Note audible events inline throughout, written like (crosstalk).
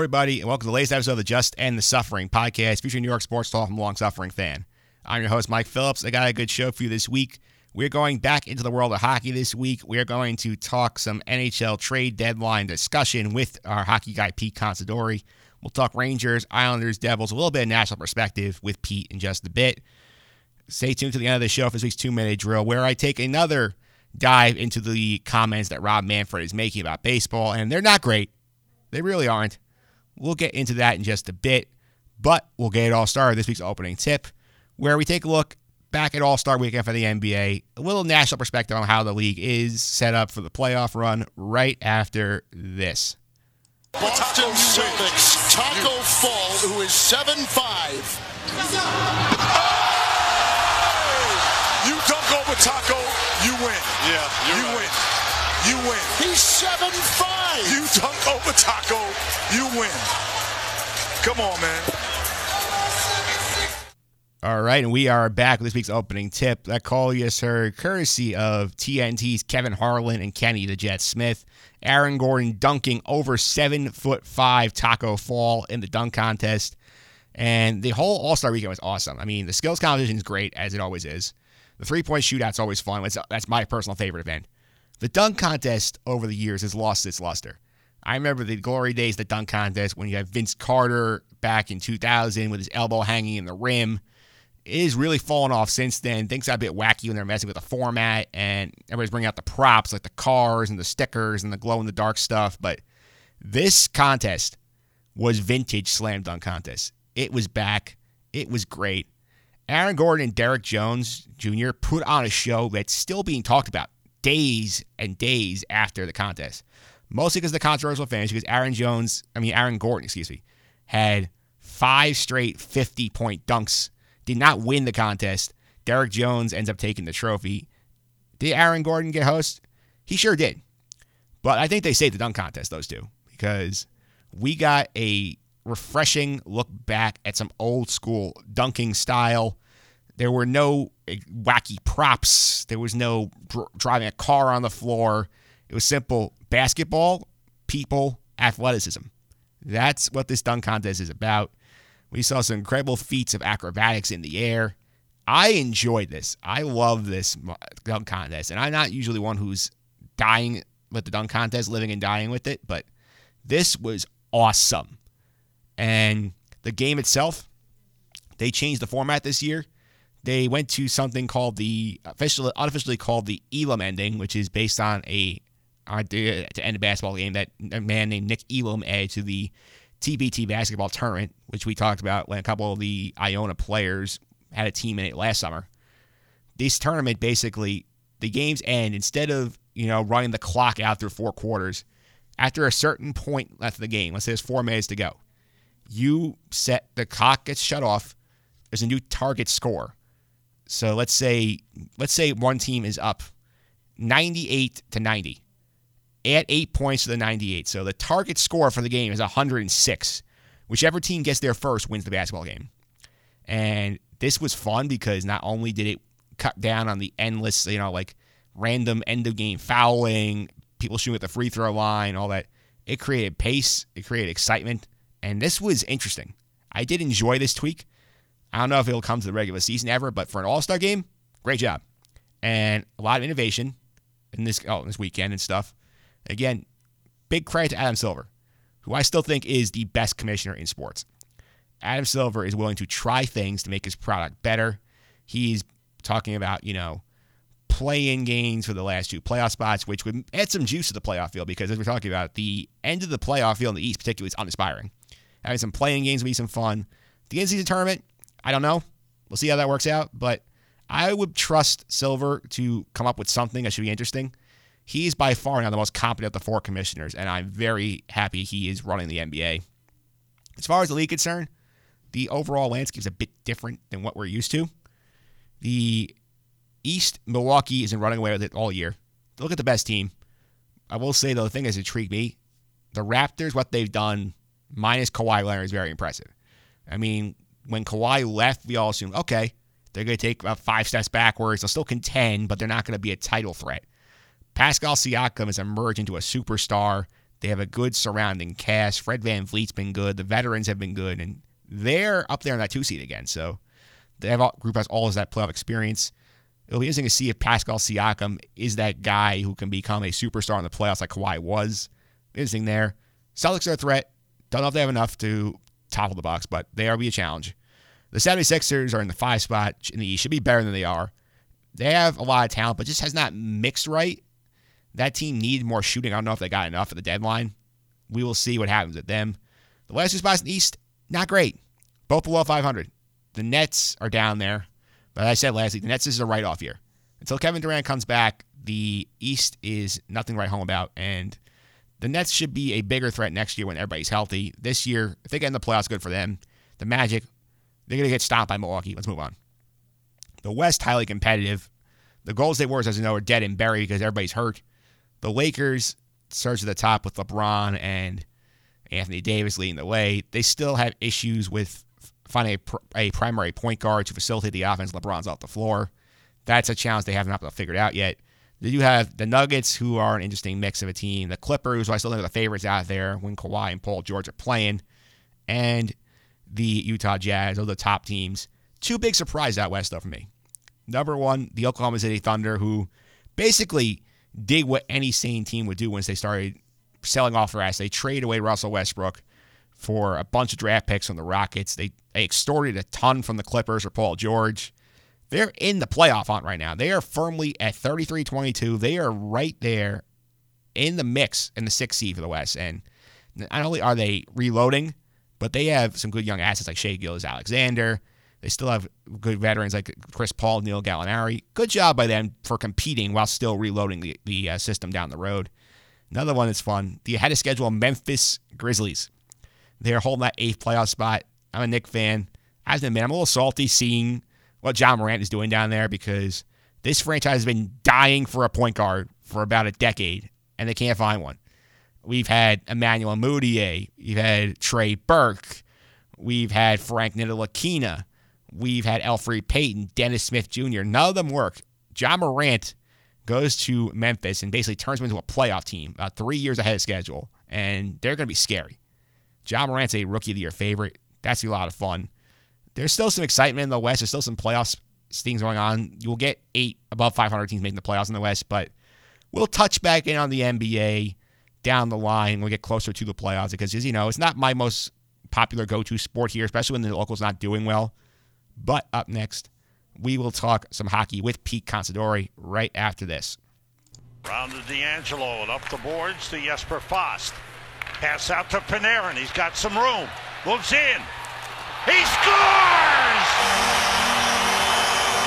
everybody, and welcome to the latest episode of the Just End the Suffering podcast featuring New York sports talk from long suffering fan. I'm your host, Mike Phillips. I got a good show for you this week. We're going back into the world of hockey this week. We're going to talk some NHL trade deadline discussion with our hockey guy, Pete Consadori. We'll talk Rangers, Islanders, Devils, a little bit of national perspective with Pete in just a bit. Stay tuned to the end of the show for this week's two minute drill, where I take another dive into the comments that Rob Manfred is making about baseball, and they're not great. They really aren't. We'll get into that in just a bit, but we'll get it all started this week's opening tip, where we take a look back at All Star Weekend for the NBA, a little national perspective on how the league is set up for the playoff run right after this. Boston Celtics, Taco Fall, who is 7'5. You dunk over Taco, you win. Yeah, You right. win. You win. He's 7 5. You dunk over Taco, you win. Come on, man. All right, and we are back with this week's opening tip. That call you heard courtesy of TNT's Kevin Harlan and Kenny the Jet Smith. Aaron Gordon dunking over seven foot five Taco Fall in the dunk contest. And the whole All Star weekend was awesome. I mean, the skills competition is great, as it always is. The three point shootout's always fun. It's, that's my personal favorite event. The dunk contest over the years has lost its luster. I remember the glory days of the dunk contest when you had Vince Carter back in 2000 with his elbow hanging in the rim. It has really fallen off since then. Things got a bit wacky when they're messing with the format and everybody's bringing out the props like the cars and the stickers and the glow in the dark stuff. But this contest was vintage slam dunk contest. It was back. It was great. Aaron Gordon and Derrick Jones Jr. put on a show that's still being talked about days and days after the contest. Mostly because of the controversial finish, because Aaron Jones, I mean Aaron Gordon, excuse me, had five straight 50 point dunks. Did not win the contest. Derrick Jones ends up taking the trophy. Did Aaron Gordon get host? He sure did. But I think they saved the dunk contest, those two, because we got a refreshing look back at some old school dunking style. There were no eh, wacky props. There was no dr- driving a car on the floor. It was simple basketball, people, athleticism. That's what this dunk contest is about. We saw some incredible feats of acrobatics in the air. I enjoyed this. I love this dunk contest, and I'm not usually one who's dying with the dunk contest, living and dying with it, but this was awesome. And the game itself, they changed the format this year. They went to something called the officially unofficially called the Elam ending, which is based on a idea to end a basketball game that a man named Nick Elam added to the TBT basketball tournament, which we talked about when a couple of the Iona players had a team in it last summer. This tournament basically the games end instead of you know running the clock out through four quarters. After a certain point left of the game, let's say there's four minutes to go, you set the clock gets shut off. There's a new target score. So let's say let's say one team is up 98 to 90. Add eight points to the 98. So the target score for the game is 106. Whichever team gets there first wins the basketball game. And this was fun because not only did it cut down on the endless, you know, like random end of game fouling, people shooting at the free throw line, all that. It created pace, it created excitement, and this was interesting. I did enjoy this tweak. I don't know if it'll come to the regular season ever, but for an All Star game, great job, and a lot of innovation in this oh this weekend and stuff. Again, big credit to Adam Silver, who I still think is the best commissioner in sports. Adam Silver is willing to try things to make his product better. He's talking about, you know, play-in games for the last two playoff spots, which would add some juice to the playoff field because as we're talking about, the end of the playoff field in the East particularly is uninspiring. Having some playing games would be some fun. The in-season tournament, I don't know. We'll see how that works out, but I would trust Silver to come up with something that should be interesting. He's by far now the most competent of the four commissioners, and I'm very happy he is running the NBA. As far as the league concerned, the overall landscape is a bit different than what we're used to. The East, Milwaukee isn't running away with it all year. Look at the best team. I will say, though, the thing that's intrigued me, the Raptors, what they've done, minus Kawhi Leonard, is very impressive. I mean, when Kawhi left, we all assumed, okay, they're going to take about five steps backwards. They'll still contend, but they're not going to be a title threat. Pascal Siakam has emerged into a superstar. They have a good surrounding cast. Fred VanVleet's been good. The veterans have been good, and they're up there in that two seed again. So all, group has all of that playoff experience. It'll be interesting to see if Pascal Siakam is that guy who can become a superstar in the playoffs like Kawhi was. Interesting there. Celtics are a threat. Don't know if they have enough to topple the Bucks, but they are be a challenge. The 76ers are in the five spot in the East. Should be better than they are. They have a lot of talent, but just has not mixed right. That team needs more shooting. I don't know if they got enough at the deadline. We will see what happens with them. The last two spots in the East, not great. Both below 500. The Nets are down there. But I said last week, the Nets is a write off year. Until Kevin Durant comes back, the East is nothing write home about. And the Nets should be a bigger threat next year when everybody's healthy. This year, if they get in the playoffs, good for them. The Magic, they're going to get stopped by Milwaukee. Let's move on. The West, highly competitive. The Golden State Warriors, as you know, are dead and buried because everybody's hurt. The Lakers surge to the top with LeBron and Anthony Davis leading the way. They still have issues with finding a, pr- a primary point guard to facilitate the offense. LeBron's off the floor. That's a challenge they haven't figured out yet. You have the Nuggets, who are an interesting mix of a team. The Clippers, who I still think are the favorites out there when Kawhi and Paul George are playing. And the Utah Jazz are the top teams. Two big surprises out west, though, for me. Number one, the Oklahoma City Thunder, who basically did what any sane team would do once they started selling off their ass. They traded away Russell Westbrook for a bunch of draft picks from the Rockets. They, they extorted a ton from the Clippers or Paul George. They're in the playoff hunt right now. They are firmly at 33 22. They are right there in the mix in the sixth seed for the West. And not only are they reloading, but they have some good young assets like Shai Gilgeous-Alexander. They still have good veterans like Chris Paul, Neil Gallinari. Good job by them for competing while still reloading the, the uh, system down the road. Another one that's fun. The ahead of schedule Memphis Grizzlies. They're holding that eighth playoff spot. I'm a Knick fan. As an man, I'm a little salty seeing what Ja Morant is doing down there because this franchise has been dying for a point guard for about a decade, and they can't find one. We've had Emmanuel Mudiay. We've had Trey Burke. We've had Frank Ntilikina. We've had Elfrid Payton, Dennis Smith Jr. None of them work. Ja Morant goes to Memphis and basically turns them into a playoff team about three years ahead of schedule, and they're going to be scary. Ja Morant's a rookie of the year favorite. That's a lot of fun. There's still some excitement in the West. There's still some playoffs things going on. You'll get eight above 500 teams making the playoffs in the West, but we'll touch back in on the NBA down the line We'll get closer to the playoffs because, as you know, it's not my most popular go-to sport here, especially when the local's not doing well. But up next, we will talk some hockey with Pete Consadori right after this. Round to DeAngelo and up the boards to Jesper Fast. Pass out to Panarin. He's got some room. Moves in. He scores!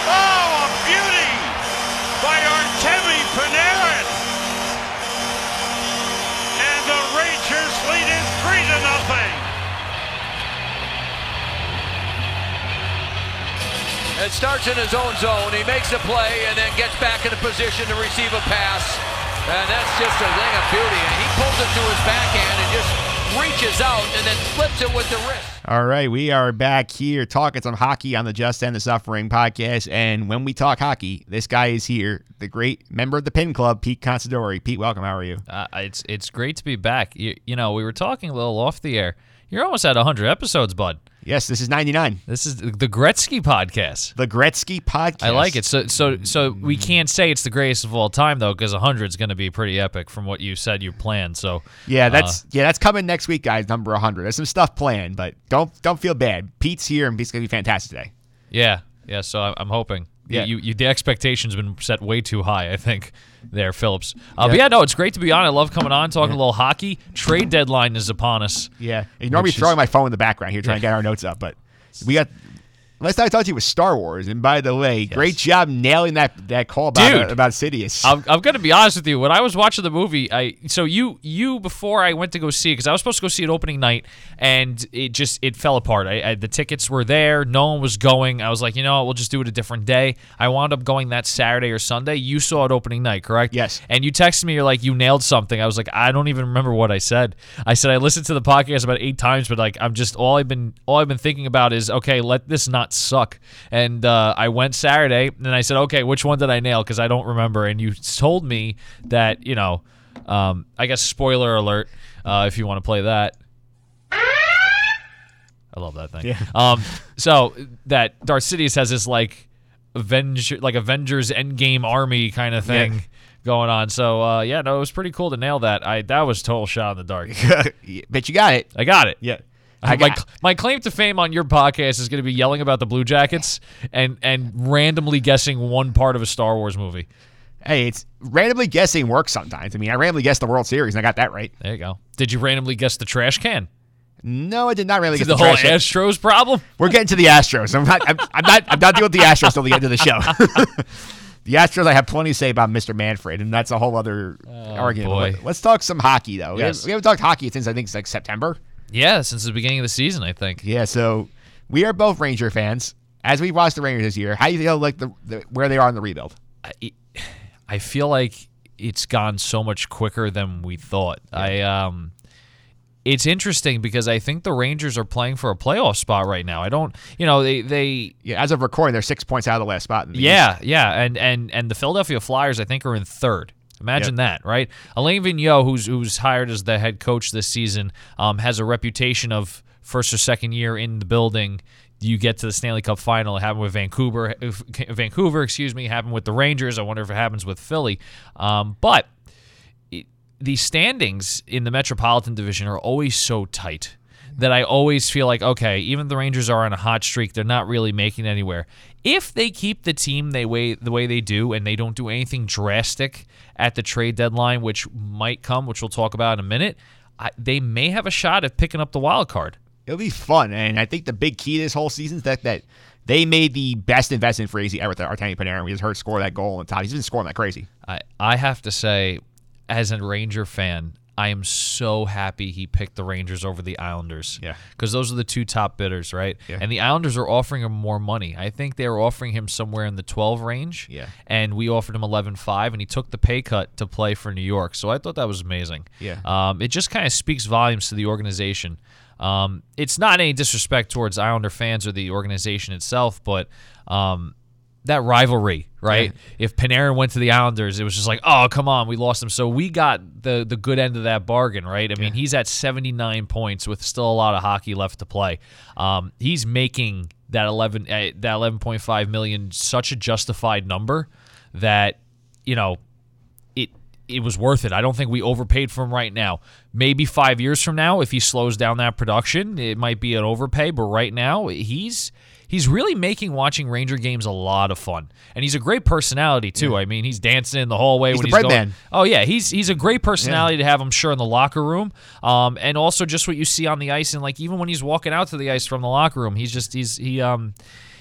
Oh, a beauty by Artemi Panarin. And the Rangers lead it 3 to nothing. It starts in his own zone. He makes a play and then gets back in a position to receive a pass. And that's just a thing of beauty. And he pulls it to his just reaches out and then flips it with the wrist. All right, we are back here talking some hockey on the Just End the Suffering podcast. And when we talk hockey, this guy is here, the great member of the Pin Club, Pete Consadori. Pete, welcome. How are you? Uh, it's it's great to be back. You, you know, we were talking a little off the air. You're almost at 100 episodes, bud. Yes, this is 99. This is the Gretzky podcast. The Gretzky podcast. I like it. So so so we can't say it's the greatest of all time though, because 100 is going to be pretty epic from what you said you planned. So Yeah, that's uh, yeah, that's coming next week, guys. Number 100. There's some stuff planned, but don't don't feel bad. Pete's here, and Pete's gonna be fantastic today. Yeah, yeah. So I'm hoping. Yeah, you, you the expectations been set way too high. I think there, Phillips. Uh, yeah. But yeah, no, it's great to be on. I love coming on, talking yeah. a little hockey. Trade deadline is upon us. Yeah, you normally throwing is, my phone in the background here trying yeah. to get our notes up, but we got Last time I talked to you was Star Wars, and by the way, yes. great job nailing that that call about Dude, uh, about Sidious. I'm, I'm going to be honest with you. When I was watching the movie, I so you you before I went to go see it because I was supposed to go see it opening night, and it just it fell apart. I, I, the tickets were there, no one was going. I was like, you know, what, we'll just do it a different day. I wound up going that Saturday or Sunday. You saw it opening night, correct? Yes. And you texted me, you're like, you nailed something. I was like, I don't even remember what I said. I said I listened to the podcast about eight times, but like I'm just all I've been all I've been thinking about is okay, let this not suck. And uh, I went Saturday and I said, okay, which one did I nail? Because I don't remember. And you told me that, you know, Um, I guess spoiler alert uh, if you want to play that. I love that thing. Yeah. (laughs) Um, so that Darth Sidious has this like Avenger, like Avengers Endgame army kind of thing Yeah. going on. So uh, yeah, no, it was pretty cool to nail that. I that was total shot in the dark. (laughs) but you got it. I got it. Yeah. I, I my, my claim to fame on your podcast is going to be yelling about the Blue Jackets and and randomly guessing one part of a Star Wars movie. Hey, it's randomly guessing works sometimes. I mean, I randomly guessed the World Series and I got that right. There you go. Did you randomly guess the trash can? No, I did not randomly guess The the, whole. Astros problem? We're getting to the Astros. I'm not. I'm, I'm not. I'm not dealing with the Astros till the end of the show. (laughs) the Astros, I have plenty to say about Mr. Manfred, and that's a whole other oh, argument. boy. Let's talk some hockey, though. We, Yes. we haven't talked hockey since I think it's like September. Yeah, since the beginning of the season, I think. Yeah. So we are both Ranger fans. As we watched the Rangers this year, how do you feel like the, the where they are in the rebuild? I, I feel like it's gone so much quicker than we thought. I um it's interesting because I think the Rangers are playing for a playoff spot right now. I don't, you know, they they Yeah. As of recording, they're six points out of the last spot. In the Yeah, yeah, and and and the Philadelphia Flyers, I think, are in third. Imagine that, right? Alain Vigneault, who's who's hired as the head coach this season, um, has a reputation of first or second year in the building. You get to the Stanley Cup final. It happened with Vancouver. Vancouver, excuse me, happened with the Rangers. I wonder if it happens with Philly. Um, but it, the standings in the Metropolitan Division are always so tight that I always feel like, okay, even the Rangers are on a hot streak, they're not really making anywhere. If they keep the team they way the way they do and they don't do anything drastic at the trade deadline, which might come, which we'll talk about in a minute, I, they may have a shot at picking up the wild card. It'll be fun, and I think the big key this whole season is that that they made the best investment for AZ ever with Artemi Panarin. We just heard score that goal on top. He's been scoring like crazy. I, I have to say, as a Ranger fan, I am so happy he picked the Rangers over the Islanders. Yeah. Because those are the two top bidders, right? Yeah. And the Islanders are offering him more money. I think they were offering him somewhere in the 12 range. Yeah. And we offered him 11.5, and he took the pay cut to play for New York. So I thought that was amazing. Yeah. Um, it just kind of speaks volumes to the organization. Um, it's not any disrespect towards Islander fans or the organization itself, but um, that rivalry, right? If Panarin went to the Islanders, it was just like, oh, come on, we lost him. So we got the the good end of that bargain, right? I mean, he's at 79 points with still a lot of hockey left to play. Um, he's making that 11 uh, that 11.5 million such a justified number that you know it it was worth it. I don't think we overpaid for him right now. Maybe five years from now, if he slows down that production, it might be an overpay. But right now, he's he's really making watching Ranger games a lot of fun, and he's a great personality too. I mean, he's dancing in the hallway He's when the he's bread going. man. Oh yeah, he's he's a great personality to have. I'm sure in the locker room, um, and also just what you see on the ice, and like even when he's walking out to the ice from the locker room, he's just he's he um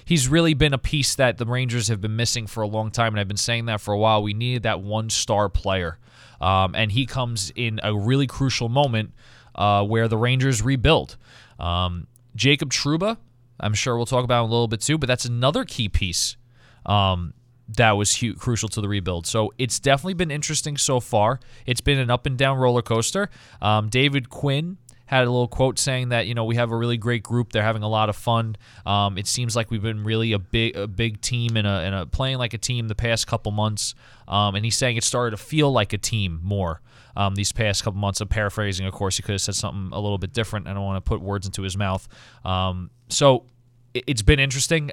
he's really been a piece that the Rangers have been missing for a long time, and I've been saying that for a while. We needed that one star player, um, and he comes in a really crucial moment uh, where the Rangers rebuild. Um, Jacob Trouba, I'm sure we'll talk about in a little bit too, but that's another key piece um, that was crucial to the rebuild. So it's definitely been interesting so far. It's been an up and down roller coaster. Um, David Quinn had a little quote saying that you know we have a really great group. They're having a lot of fun. Um, it seems like we've been really a big a big team and a, and a playing like a team the past couple months. Um, and he's saying it started to feel like a team more. Um, these past couple months. I'm paraphrasing, of course. He could have said something a little bit different. I don't want to put words into his mouth. Um, so it's been interesting.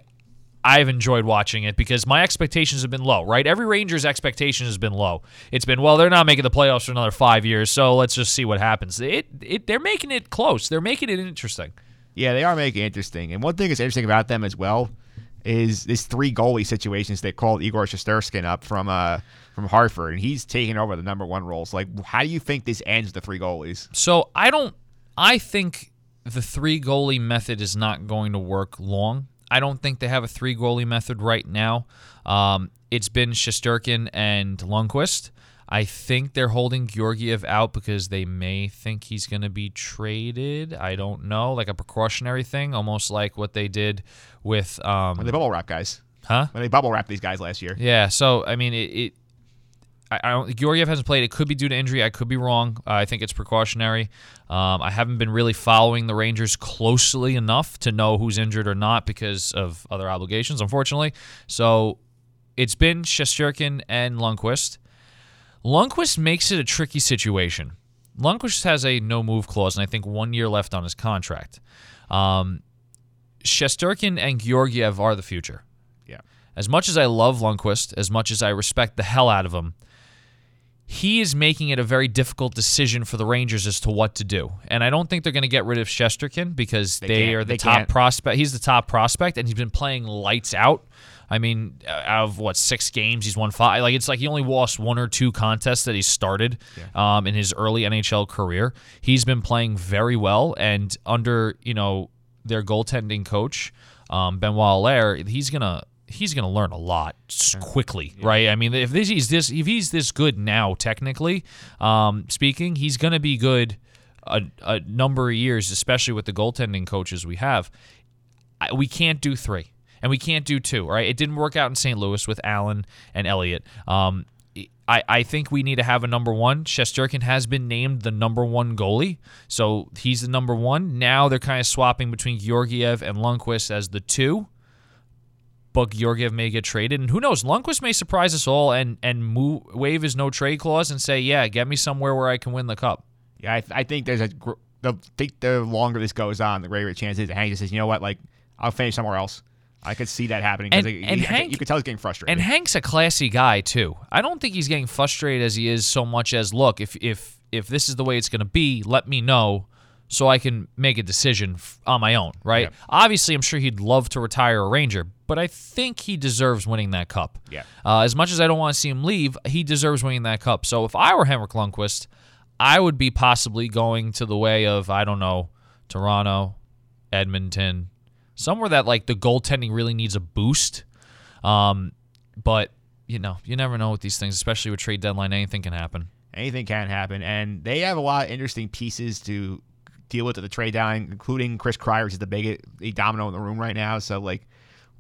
I've enjoyed watching it because my expectations have been low, right? Every Rangers expectation has been low. It's been, well, they're not making the playoffs for another five years, so let's just see what happens. It, it they're making it close. They're making it interesting. Yeah, they are making it interesting. And one thing that's interesting about them as well is this three goalie situations they called Igor Shesterkin up from uh from Hartford, and he's taking over the number one roles. Like, how do you think this ends the three goalies? So I don't. I think the three goalie method is not going to work long. I don't think they have a three goalie method right now. Um, it's been Shesterkin and Lundqvist. I think they're holding Georgiev out because they may think he's going to be traded. I don't know, like a precautionary thing, almost like what they did with, um, When they bubble wrap guys, huh? when they bubble wrap these guys last year. Yeah. So I mean, it. it I, I don't. Georgiev hasn't played. It could be due to injury. I could be wrong. Uh, I think it's precautionary. Um, I haven't been really following the Rangers closely enough to know who's injured or not because of other obligations, unfortunately. So it's been Shesterkin and Lundqvist. Lundqvist makes it a tricky situation. Lundqvist has a no move clause, and I think one year left on his contract. Um, Shesterkin and Georgiev are the future. Yeah. As much as I love Lundqvist, as much as I respect the hell out of him, he is making it a very difficult decision for the Rangers as to what to do. And I don't think they're going to get rid of Shesterkin because they, can't. are the They top can't. prospect. He's the top prospect, and he's been playing lights out. I mean, out of what six games, he's won five. Like it's like he only lost one or two contests that he started um, in his early NHL career. He's been playing very well, and under you know their goaltending coach um, Benoit Allaire, he's gonna he's gonna learn a lot quickly, right? I mean, if this, he's this if he's this good now, technically um, speaking, he's gonna be good a, a number of years, especially with the goaltending coaches we have. I, we can't do three, and we can't do two. Right? It didn't work out in St. Louis with Allen and Elliott. Um, I, I think we need to have a number one. Shesterkin has been named the number one goalie, so he's the number one. Now they're kind of swapping between Georgiev and Lundqvist as the two. But Georgiev may get traded, and who knows? Lundqvist may surprise us all and and move, waive his no trade clause and say, "Yeah, get me somewhere where I can win the cup." Yeah, I, I think there's a. gr- The think the longer this goes on, the greater the chance is that Hank just says, you know what, like I'll finish somewhere else. I could see that happening. And- he- and he- Hank- you could tell he's getting frustrated. And Hank's a classy guy too. I don't think he's getting frustrated as he is so much as look, if if if this is the way it's going to be, let me know so I can make a decision on my own, right? Yeah. Obviously, I'm sure he'd love to retire a Ranger, but I think he deserves winning that cup. Yeah. Uh, as much as I don't want to see him leave, he deserves winning that cup. So if I were Henrik Lundqvist, I would be possibly going to the way of I don't know Toronto, Edmonton, somewhere that like the goaltending really needs a boost. Um, but you know, you never know with these things, especially with trade deadline. Anything can happen. anything can happen. And they have a lot of interesting pieces to deal with at the trade down, including Chris Kreider, who's the biggest domino in the room right now. So like,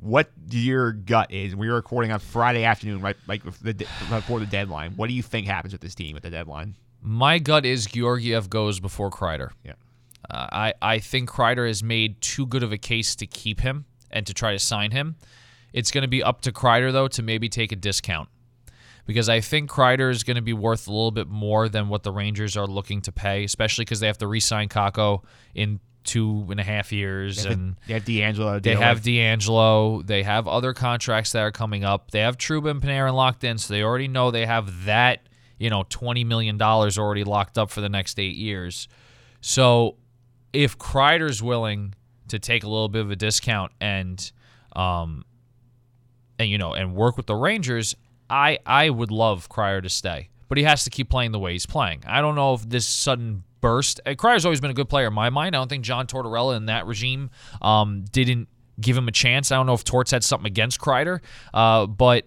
what your gut is? We're recording on Friday afternoon, right? Like the, before the deadline. What do you think happens with this team at the deadline? My gut is Georgiev goes before Kreider. Yeah. Uh, I I think Kreider has made too good of a case to keep him and to try to sign him. It's going to be up to Kreider though to maybe take a discount because I think Kreider is going to be worth a little bit more than what the Rangers are looking to pay, especially because they have to re-sign Kakko in two and a half years and. They have DeAngelo. They have. DeAngelo. They have other contracts that are coming up. They have Trouba and Panarin locked in, so they already know they have that, you know, twenty million dollars already locked up for the next eight years. So, if Kreider's willing to take a little bit of a discount and, um, and you know, and work with the Rangers, I I would love Kreider to stay, but he has to keep playing the way he's playing. I don't know if this sudden burst. uh, Kreider's always been a good player in my mind. I don't think John Tortorella in that regime um, didn't give him a chance. I don't know if Torts had something against Kreider, uh, but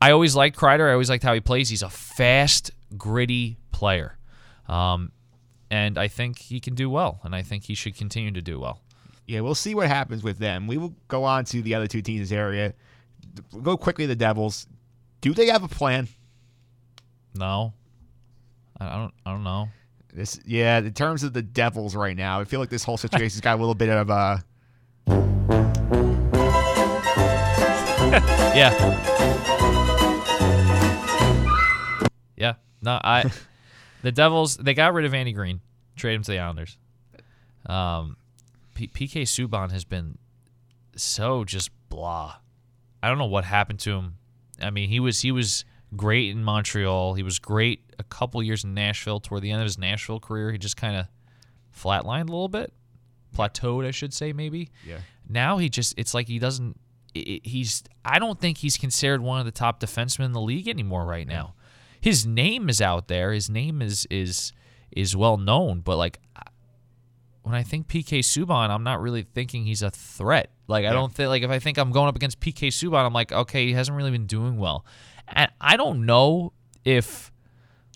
I always liked Kreider. I always liked how he plays. He's a fast, gritty player. Um, and I think he can do well, and I think he should continue to do well. Yeah, we'll see what happens with them. We will go on to the other two teams in this area. We'll go quickly to the Devils. Do they have a plan? No, I don't. I don't know. This, yeah, in terms of the Devils right now, I feel like this whole situation's got a little bit of a. (laughs) Yeah. yeah. No, I. the Devils they got rid of Andy Greene, trade him to the Islanders. Um, PK Subban has been so just blah. I don't know what happened to him. I mean, he was he was great in Montreal. He was great a couple years in Nashville. Toward the end of his Nashville career, he just kind of flatlined a little bit, plateaued, I should say, maybe. Yeah. Now he just it's like he doesn't. i- i he's I don't think he's considered one of the top defensemen in the league anymore right now. His name is out there. His name is is is well known, but like when I think PK Subban, I'm not really thinking he's a threat. Like I don't think like if I think I'm going up against PK Subban, I'm like, okay, he hasn't really been doing well. And I don't know if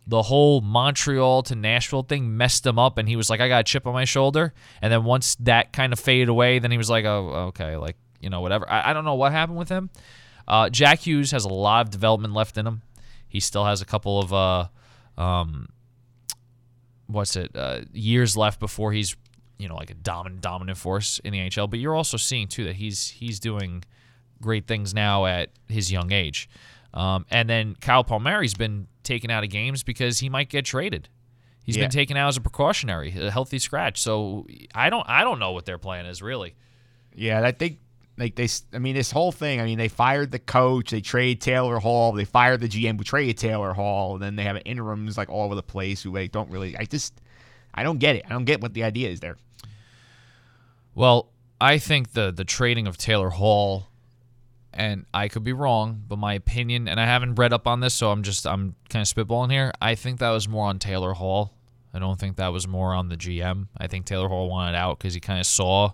the whole Montreal to Nashville thing messed him up and he was like, I got a chip on my shoulder. And then once that kind of faded away, then he was like, oh, okay, like, you know, whatever. I, I don't know what happened with him. Uh, Jack Hughes has a lot of development left in him. He still has a couple of, uh, um, what's it, uh, years left before he's, you know, like a dominant, dominant force in the NHL. But you're also seeing, too, that he's he's doing great things now at his young age. Um, and then Kyle Palmieri's been taken out of games because he might get traded. He's Yeah. been taken out as a precautionary, a healthy scratch. So I don't I don't know what their plan is really. Yeah, I think like they. I mean, this whole thing. I mean, they fired the coach. They traded Taylor Hall. They fired the GM who traded Taylor Hall. And then they have interims like all over the place who they don't really. I just, I don't get it. I don't get what the idea is there. Well, I think the the trading of Taylor Hall, and I could be wrong, but my opinion, and I haven't read up on this, so I'm just I'm kind of spitballing here. I think that was more on Taylor Hall. I don't think that was more on the GM. I think Taylor Hall wanted out because he kind of saw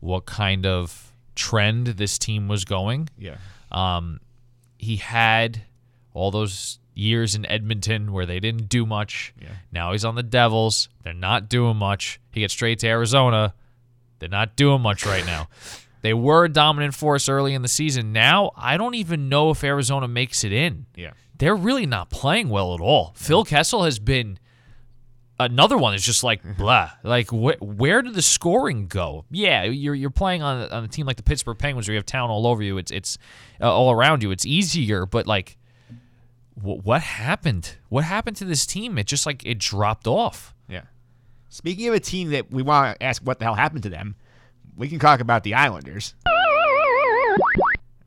what kind of trend this team was going. Yeah. Um, he had all those years in Edmonton where they didn't do much. Yeah. Now he's on the Devils. They're not doing much. He gets straight to Arizona. They're not doing much right now. (laughs) They were a dominant force early in the season. Now I don't even know if Arizona makes it in. Yeah. They're really not playing well at all. Phil Kessel has been another one that's just like (laughs) blah. Like wh- where did the scoring go? Yeah, you're you're playing on on a team like the Pittsburgh Penguins where you have town all over you. It's it's uh, all around you. It's easier, but like wh- what happened? What happened to this team? It just like it dropped off. Yeah. Speaking of a team that we want to ask what the hell happened to them, we can talk about the Islanders.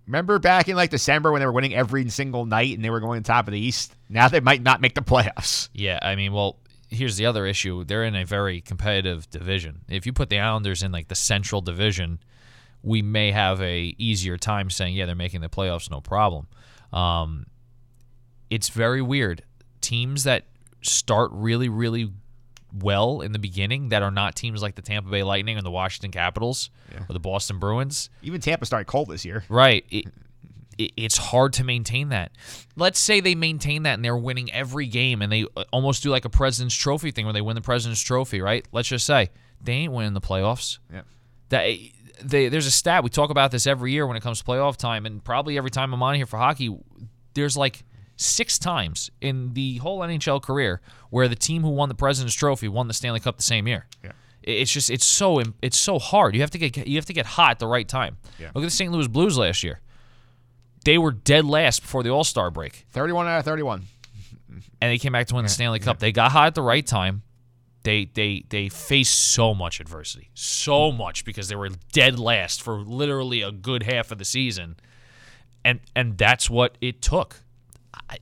Remember back in like December when they were winning every single night and they were going to the top of the East? Now they might not make the playoffs. Yeah, I mean, well, here's the other issue. They're in a very competitive division. If you put the Islanders in like the Central Division, we may have a easier time saying, yeah, they're making the playoffs, no problem. Um, it's very weird. Teams that start really, really well in the beginning that are not teams like the Tampa Bay Lightning or the Washington Capitals or the Boston Bruins, Even Tampa started cold this year. Right. It, it, it's hard to maintain that. Let's say they maintain that and they're winning every game and they uh, almost do like a President's Trophy thing where they win the President's Trophy, right? Let's just say they ain't winning the playoffs. Yeah. That they, there's a stat we talk about this every year when it comes to playoff time, and probably every time I'm on here for hockey, there's like six times in the whole NHL career where the team who won the President's Trophy won the Stanley Cup the same year. Yeah. It's just it's so it's so hard. You have to get you have to get hot at the right time. Yeah. Look at the St. Louis Blues last year. They were dead last before the All Star break, 31 out of 31. and they came back to win the Stanley Cup. They got hot at the right time. They they they faced so much adversity, so much because they were dead last for literally a good half of the season, and and that's what it took.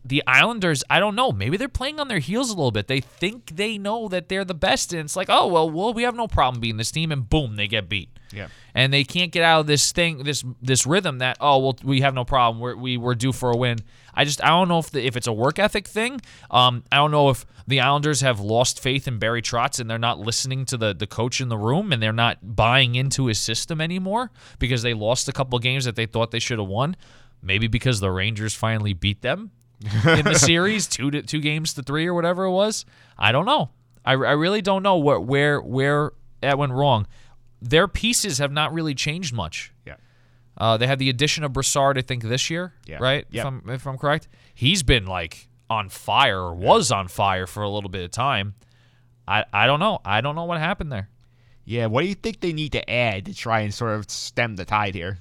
The Islanders, I don't know. Maybe they're playing on their heels a little bit. They think they know that they're the best, and it's like, oh well, well, we have no problem beating this team, and boom, they get beat. Yeah. and they can't get out of this thing, this this rhythm that oh well, we have no problem. We're we, we're due for a win. I just I don't know if the, if it's a work ethic thing. Um, I don't know if the Islanders have lost faith in Barry Trotz and they're not listening to the the coach in the room and they're not buying into his system anymore because they lost a couple games that they thought they should have won. Maybe because the Rangers finally beat them in the series, two to two games to three or whatever it was. I don't know. I, I really don't know what where where that went wrong. Their pieces have not really changed much. Yeah. Uh, they had the addition of Brassard, I think, this year, Yeah. right? Yeah. If I'm if I'm correct, he's been like on fire or was on fire for a little bit of time. I I don't know. I don't know what happened there. Yeah. What do you think they need to add to try and sort of stem the tide here?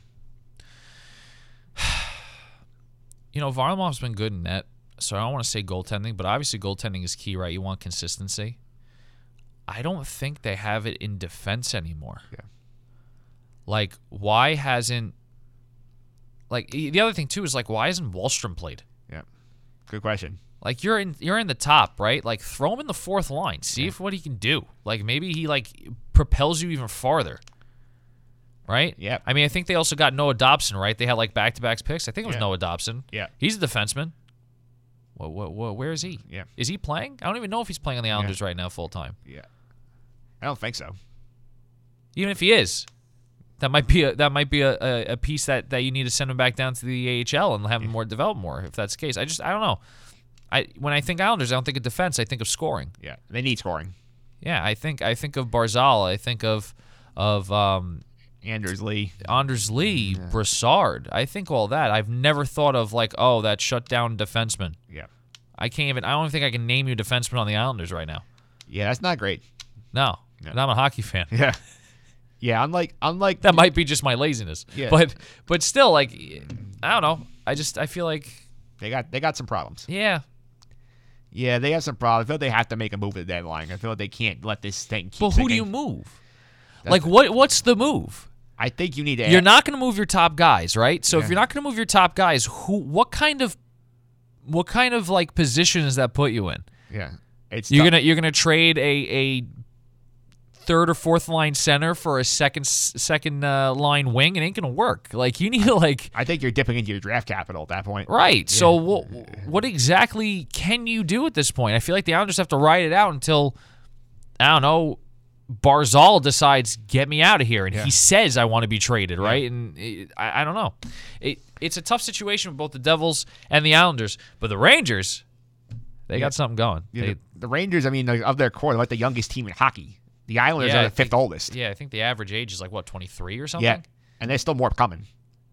You know, Varlamov's been good in net, so I don't want to say goaltending, but obviously goaltending is key, right? You want consistency. I don't think they have it in defense anymore. Yeah. Like, why hasn't like the other thing too is like why hasn't Wahlstrom played? Yeah. Good question. Like you're in you're in the top, right? Like throw him in the fourth line. See if what he can do. Like maybe he like propels you even farther. Right? Yeah. I mean, I think they also got Noah Dobson, right? They had like back to back picks. I think it was Yeah. Noah Dobson. Yeah. He's a defenseman. What, what, what, where is he? Yeah. Is he playing? I don't even know if he's playing on the Islanders right now full time. Yeah. I don't think so. Even if he is, that might be a that might be a, a, a piece that, that you need to send him back down to the AHL and have him more develop more. If that's the case, I just I don't know. I when I think Islanders, I don't think of defense. I think of scoring. Yeah. They need scoring. Yeah, I think I think of Barzal. I think of of um, Anders Lee. Anders Lee, Brassard. I think all that. I've never thought of like, oh, that shutdown defenseman. Yeah. I can't even. I don't think I can name you defenseman on the Islanders right now. Yeah, that's not great. No, and I'm a hockey fan. (laughs) Yeah. Yeah, unlike unlike That might be just my laziness. Yeah. But but still, like, I don't know. I just I feel like They got they got some problems. Yeah. Yeah, they have some problems. I feel like they have to make a move at the deadline. I feel like they can't let this thing keep. But who do you move? Like what? What's the move? I think you need to. You're not going to move your top guys, right? So if you're not going to move your top guys, who? What kind of, what kind of like position does that put you in? Yeah, it's You're tough. gonna you're gonna trade a a third or fourth line center for a second second uh, line wing. It ain't gonna work. Like you need to like I think you're dipping into your draft capital at that point. right. So what what exactly can you do at this point? I feel like the Islanders have to ride it out until I don't know. Barzal decides, get me out of here, and Yeah. he says, "I want to be traded." Right, and it, I, I don't know. It, it's a tough situation with both the Devils and the Islanders, but the Rangers, they got something going. Yeah, They- the, the Rangers, I mean, of their core, they're like the youngest team in hockey. The Islanders Yeah, are the fifth think- oldest. Yeah, I think the average age is like what twenty three or something. Yeah, and there's still more coming.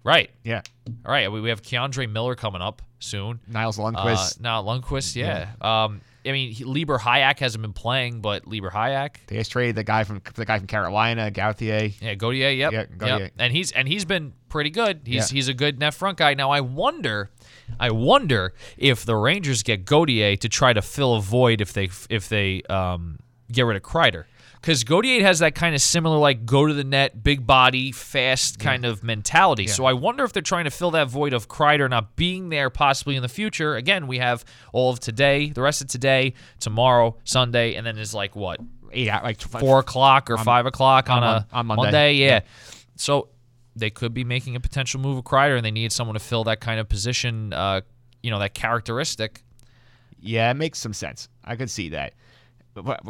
Right. Yeah, All right. We, we have K'Andre Miller coming up soon. Nils Uh, Lundkvist. now Lundkvist, yeah. Um, I mean, he, Libor Hajek hasn't been playing, but Libor Hajek, they just traded the guy from the guy from Carolina, Gauthier. yeah, Gauthier, yep, Yeah, Gauthier. yep. and he's and he's been pretty good. He's Yeah. he's a good net front guy. Now I wonder, I wonder if the Rangers get Gauthier to try to fill a void if they if they um, get rid of Kreider. Because Gauthier has that kind of similar, like go to the net, big body, fast kind of mentality. So I wonder if they're trying to fill that void of Kreider not being there possibly in the future. Again, we have all of today, the rest of today, tomorrow, Sunday, and then is like what Eight out, like four o'clock or five o'clock on, on a on Monday. yeah. Yeah. So they could be making a potential move of Kreider, and they need someone to fill that kind of position. Uh, you know, that characteristic. Yeah, it makes some sense. I could see that.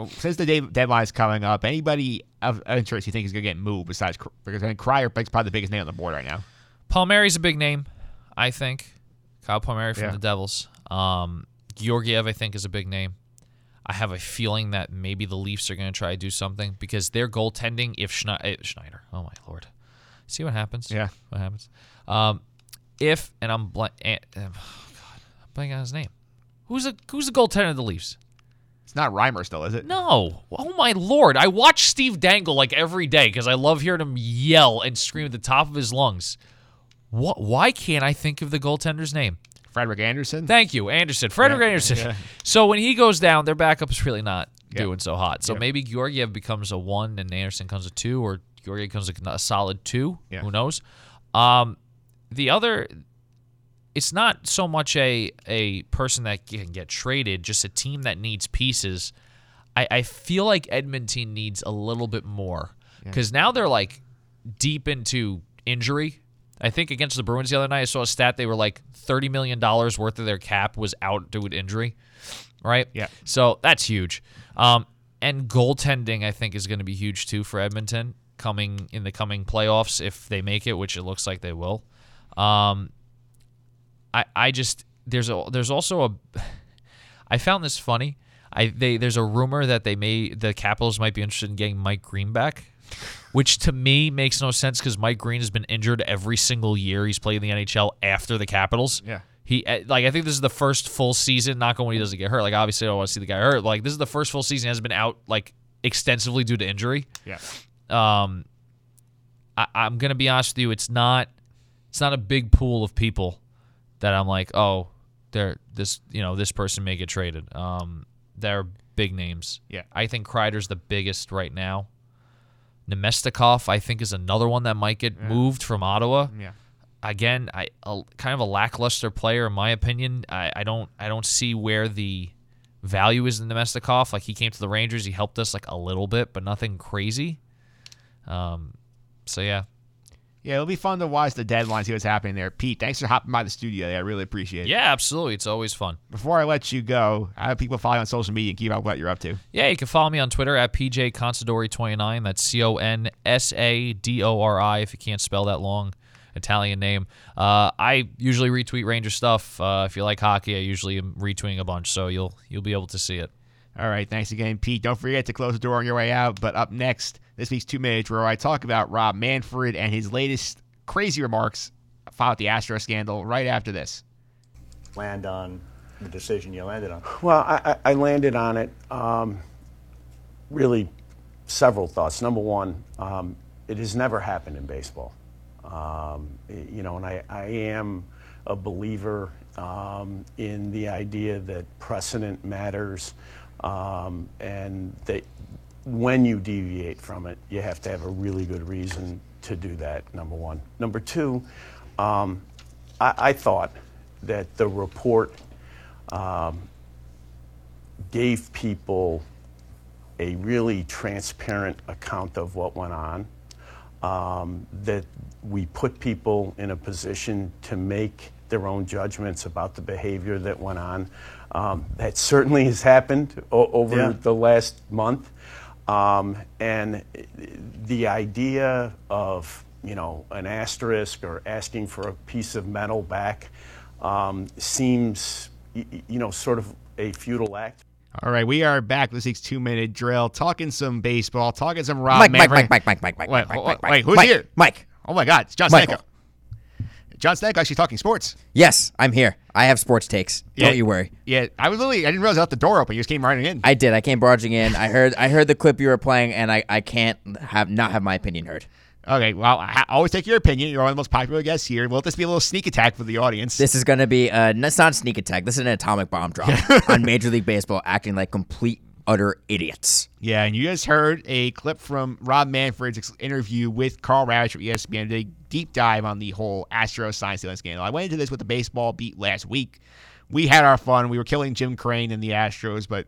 Since the day, deadline is coming up, anybody of interest you think is going to get moved besides because I think Kreider is probably the biggest name on the board right now. Palmieri's a big name, I think. Kyle Palmieri from Yeah. the Devils. Um, Georgiev, I think, is a big name. I have a feeling that maybe the Leafs are going to try to do something because their goaltending, if Schne- eh, Schneider, oh my lord, see what happens. Yeah. what happens. Um, if and I'm blank, eh, oh god, I'm blanking on his name. Who's the who's the goaltender of the Leafs? Not Reimer still, is it? No. Oh my lord. I watch Steve Dangle like every day because I love hearing him yell and scream at the top of his lungs. What? Why can't I think of the goaltender's name? Frederik Andersen. Thank you, Andersen. Frederik Yeah, Andersen. yeah. (laughs) So when he goes down, their backup is really not Yeah. doing so hot. So Yeah. maybe Georgiev becomes a one and Andersen comes a two, or Georgiev becomes a, a solid two. Yeah. Who knows? Um, the other, it's not so much a a person that can get traded, just a team that needs pieces. I, I feel like Edmonton needs a little bit more because now they're like deep into injury. I think against the Bruins the other night, I saw a stat they were like thirty million dollars worth of their cap was out due to injury, right? Yeah. So that's huge. Um, and goaltending, I think, is going to be huge too for Edmonton coming in the coming playoffs if they make it, which it looks like they will. Um, I I just there's a there's also a I found this funny. I they there's a rumor that they may the Capitals might be interested in getting Mike Green back, which to me makes no sense because Mike Green has been injured every single year he's played in the NHL after the Capitals. Yeah. He eh, like I think this is the first full season. Not going when he doesn't get hurt. Like obviously I don't want to see the guy hurt. Like this is the first full season he has been out like extensively due to injury. Yeah. Um, I, I'm gonna be honest with you. It's not it's not a big pool of people that I'm like, oh, they're this you know this person may get traded. Um, they're big names. Yeah. I think Kreider's the biggest right now. Namestnikov, I think, is another one that might get moved from Ottawa. Yeah. Again, I a, kind of a lackluster player in my opinion. I, I don't I don't see where the value is in Namestnikov. Like he came to the Rangers, he helped us like a little bit, but nothing crazy. Um, so yeah, Yeah, it'll be fun to watch the deadline, see what's happening there. Pete, thanks for hopping by the studio. I really appreciate it. yeah, absolutely. It's always fun. Before I let you go, how do people follow you on social media and keep up with what you're up to? Yeah, you can follow me on Twitter at PJ Consadori29. That's C O N S A D O R I if you can't spell that long Italian name. Uh, I usually retweet Ranger stuff. Uh, if you like hockey, I usually am retweeting a bunch, so you'll you'll be able to see it. All right, thanks again, Pete. Don't forget to close the door on your way out. But up next, this week's two minutes where I talk about Rob Manfred and his latest crazy remarks about the Astro scandal. Right after this. land on the decision you landed on? Well, I, I I landed on it. Um, really, several thoughts. Number one, um, it has never happened in baseball. Um, you know, and I, I am a believer um, in the idea that precedent matters um, and that when you deviate from it, you have to have a really good reason to do that, number one. Number two, um, I, I, thought that the report um, gave people a really transparent account of what went on, um, that we put people in a position to make their own judgments about the behavior that went on. Um, that certainly has happened o- over yeah. the last month. Um, and the idea of, you know, an asterisk or asking for a piece of metal back um, seems, you know, sort of a futile act. All right, we are back this week's two minute drill, talking some baseball, talking some Rob Mike, Manfred. Mike, Mike, Mike, Mike, Mike, wait, Mike, wait, Mike, wait, who's Mike, here? Mike. Oh my God, it's John Michael. Stanko. John Stanko actually talking sports. Yes, I'm here. I have sports takes. Yeah. Don't you worry. Yeah, I was literally I didn't realize I left the door open. You just came running in. I did. I came barging in. I heard. I heard the clip you were playing, and I, I can't have not have my opinion heard. Okay, well, I always take your opinion. You're one of the most popular guests here. Will this be a little sneak attack for the audience? This is going to be a it's not a sneak attack. This is an atomic bomb drop (laughs) on Major League Baseball, acting like complete utter idiots. Yeah, and you just heard a clip from Rob Manfred's interview with Karl Ravech from ESPN. A deep dive on the whole Astros sign stealing scandal. I went into this with the baseball beat last week. We had our fun. We were killing Jim Crane and the Astros, but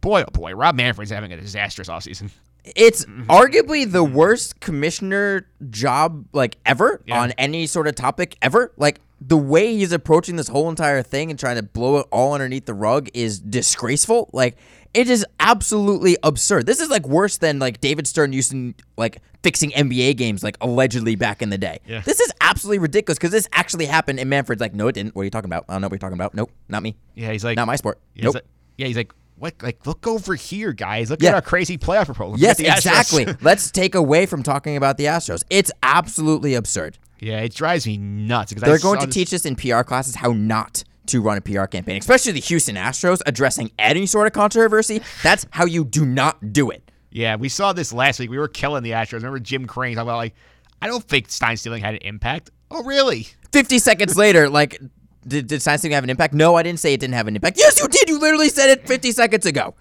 boy, oh boy, Rob Manfred's having a disastrous offseason. It's (laughs) mhm. arguably the worst commissioner job like ever Yeah. on any sort of topic ever. Like the way he's approaching this whole entire thing and trying to blow it all underneath the rug is disgraceful. Like it is absolutely absurd. This is like worse than like David Stern used to like fixing NBA games like allegedly back in the day. Yeah. This is absolutely ridiculous because this actually happened and Manfred's like, no, it didn't. What are you talking about? I don't know what you're talking about. Nope, not me. Yeah, he's like, Not my sport. He's Nope. like- yeah, he's like, what? Like, look over here, guys. Look Yeah. at our crazy playoff proposal. Yes, at the Astros. exactly. (laughs) Let's take away from talking about the Astros. It's absolutely absurd. yeah, it drives me nuts because I They're going to this- teach us in PR classes how not to run a PR campaign, especially the Houston Astros addressing any sort of controversy. That's how you do not do it. Yeah, we saw this last week. We were killing the Astros. Remember Jim Crane talking about like, I don't think sign stealing had an impact. Oh, really? 50 seconds (laughs) later, like, did, did sign stealing have an impact? No, I didn't say it didn't have an impact. Yes, you did. You literally said it 50 seconds ago.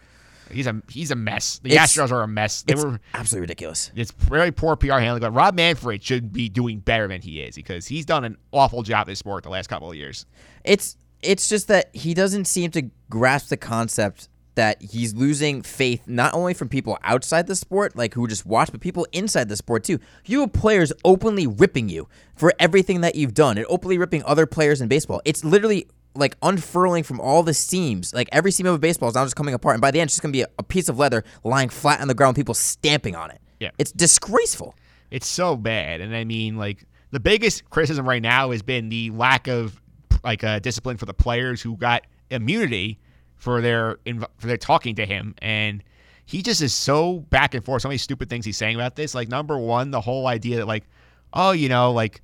He's a he's a mess. The It's- Astros are a mess. They were absolutely ridiculous. it's very poor PR handling. But Rob Manfred should be doing better than he is because he's done an awful job this sport the last couple of years. It's it's just that he doesn't seem to grasp the concept that he's losing faith not only from people outside the sport, like who just watch, but people inside the sport too. You have players openly ripping you for everything that you've done and openly ripping other players in baseball. It's literally like unfurling from all the seams. Like every seam of a baseball is now just coming apart. And by the end, it's just going to be a, a piece of leather lying flat on the ground, people stamping on it. Yeah. It's disgraceful. It's so bad. And I mean, like the biggest criticism right now has been the lack of like uh, discipline for the players who got immunity for their for their talking to him, and he just is so back and forth. So many stupid things he's saying about this. Like number one, the whole idea that like, oh, you know, like.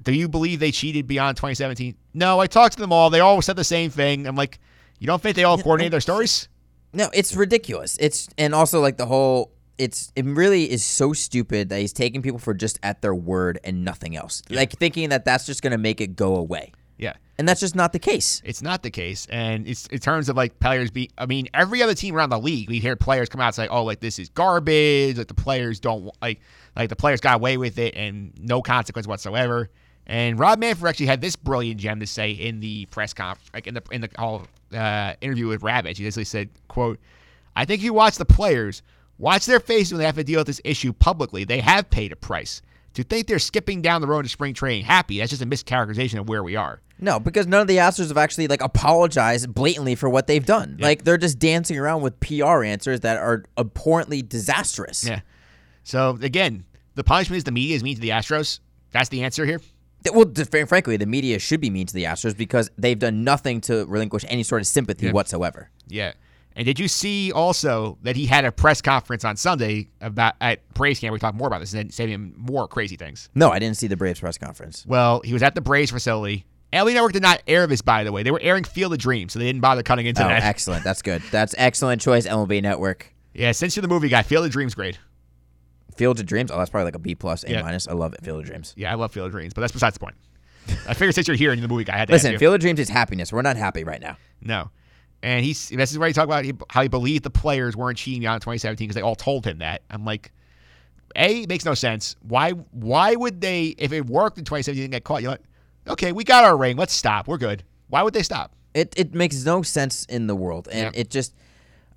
Do you believe they cheated beyond 2017? No, I talked to them all. They all said the same thing. I'm like, you don't think they all coordinated their stories? No, it's ridiculous. It's and also like the whole it's it really is so stupid that he's taking people for just at their word and nothing else. Like thinking that that's just going to make it go away. And that's just not the case. It's not the case, and it's in terms of like players be. I mean, every other team around the league, we hear players come out and say, "Oh, like this is garbage." Like the players don't like, like the players got away with it and no consequence whatsoever. And Rob Manfred actually had this brilliant gem to say in the press conference, like in the in the whole uh, interview with Ravech. He basically said, "quote I think you watch the players, watch their faces when they have to deal with this issue publicly. They have paid a price." To think they're skipping down the road to spring training happy, that's just a mischaracterization of where we are. No, because none of the Astros have actually like apologized blatantly for what they've done. Like they're just dancing around with PR answers that are abhorrently disastrous. Yeah. So again, the punishment is the media is mean to the Astros. That's the answer here. Well, frankly, the media should be mean to the Astros because they've done nothing to relinquish any sort of sympathy Yeah. whatsoever. Yeah. And did you see also that he had a press conference on Sunday about at Braves camp? We talk more about this and saying him more crazy things. No, I didn't see the Braves press conference. Well, he was at the Braves facility. MLB Network did not air this, by the way. They were airing Field of Dreams, so they didn't bother cutting into Oh, that. excellent. That's good. That's excellent choice, MLB Network. Yeah, since you're the movie guy, Field of Dreams grade. Field of Dreams. Oh, that's probably like a B plus, A Yeah. minus. I love it. Field of Dreams. Yeah, I love Field of Dreams, but that's besides the point. I figured since you're here in the movie, guy, I had to ask Listen. Field of Dreams is happiness. We're not happy right now. No. And he's this is where he talked about how he believed the players weren't cheating out in 2017 because they all told him that. I'm like, a it makes no sense. Why why would they if it worked in 2017 and get caught? You're like, okay, we got our ring. Let's stop. We're good. Why would they stop? It it makes no sense in the world, and Yeah. it just.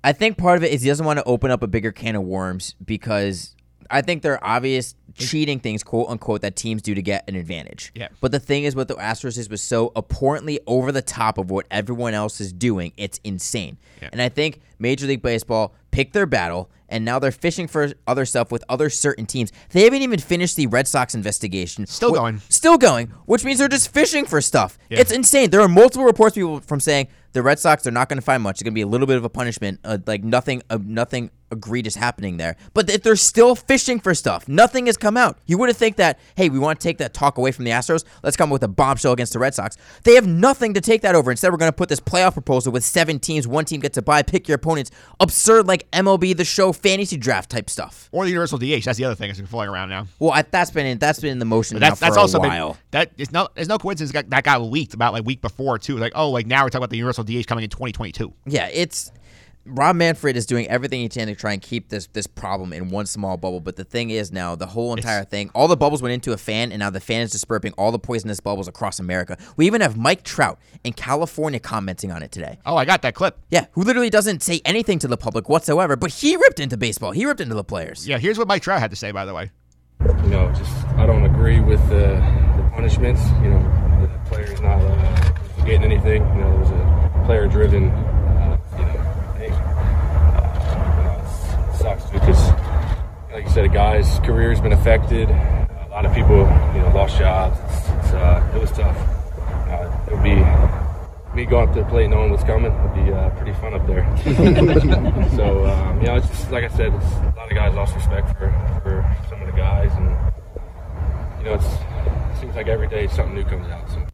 I think part of it is he doesn't want to open up a bigger can of worms because I think there are obvious cheating things, quote unquote, that teams do to get an advantage. Yeah. But the thing is, what the Astros is was so abhorrently over the top of what everyone else is doing. It's insane. Yeah. And I think Major League Baseball picked their battle, and now they're fishing for other stuff with other certain teams. They haven't even finished the Red Sox investigation. Still Wh- going. Still going, which means they're just fishing for stuff. Yeah. It's insane. There are multiple reports people from saying the Red Sox they're not going to find much. It's going to be a little bit of a punishment, uh, like nothing, uh, nothing egregious happening there. But if they're still fishing for stuff, nothing has come out. You wouldn't think that. Hey, we want to take that talk away from the Astros. Let's come up with a bombshell against the Red Sox. They have nothing to take that over. Instead, we're going to put this playoff proposal with seven teams. One team gets to buy, pick your opponents. Absurd, like MLB the Show fantasy draft type stuff. Or the universal DH. That's the other thing that's been flying around now. Well, I, that's been in, that's been in the motion that's for that's a also while. been that it's no there's no coincidence that that got leaked about like week before too. Like oh like now we're talking about the universal DH coming in 2022. Yeah, it's Rob Manfred is doing everything he can to try and keep this this problem in one small bubble. But the thing is now the whole entire thing, all the bubbles went into a fan, and now the fan is dispersing all the poisonous bubbles across America. We even have Mike Trout in California commenting on it today. Oh, I got that clip. Yeah, who literally doesn't say anything to the public whatsoever, but he ripped into baseball. He ripped into the players. Yeah, here's what Mike Trout had to say by the way. you know, just I don't agree with the, the punishments. You know, the player's not uh, getting anything. You know, there was a player-driven, uh, you know, thing. Uh, you know, it's, it sucks because, like you said, a guy's career's been affected. A lot of people, you know, lost jobs. It's, it's, uh, it was tough. Uh, it would be me going up to the plate knowing what's coming would be uh, pretty fun up there. (laughs) so, um, you know, it's just, like I said, it's, a lot of guys lost respect for, for some of the guys, and you know, it's, it seems like every day something new comes out. So.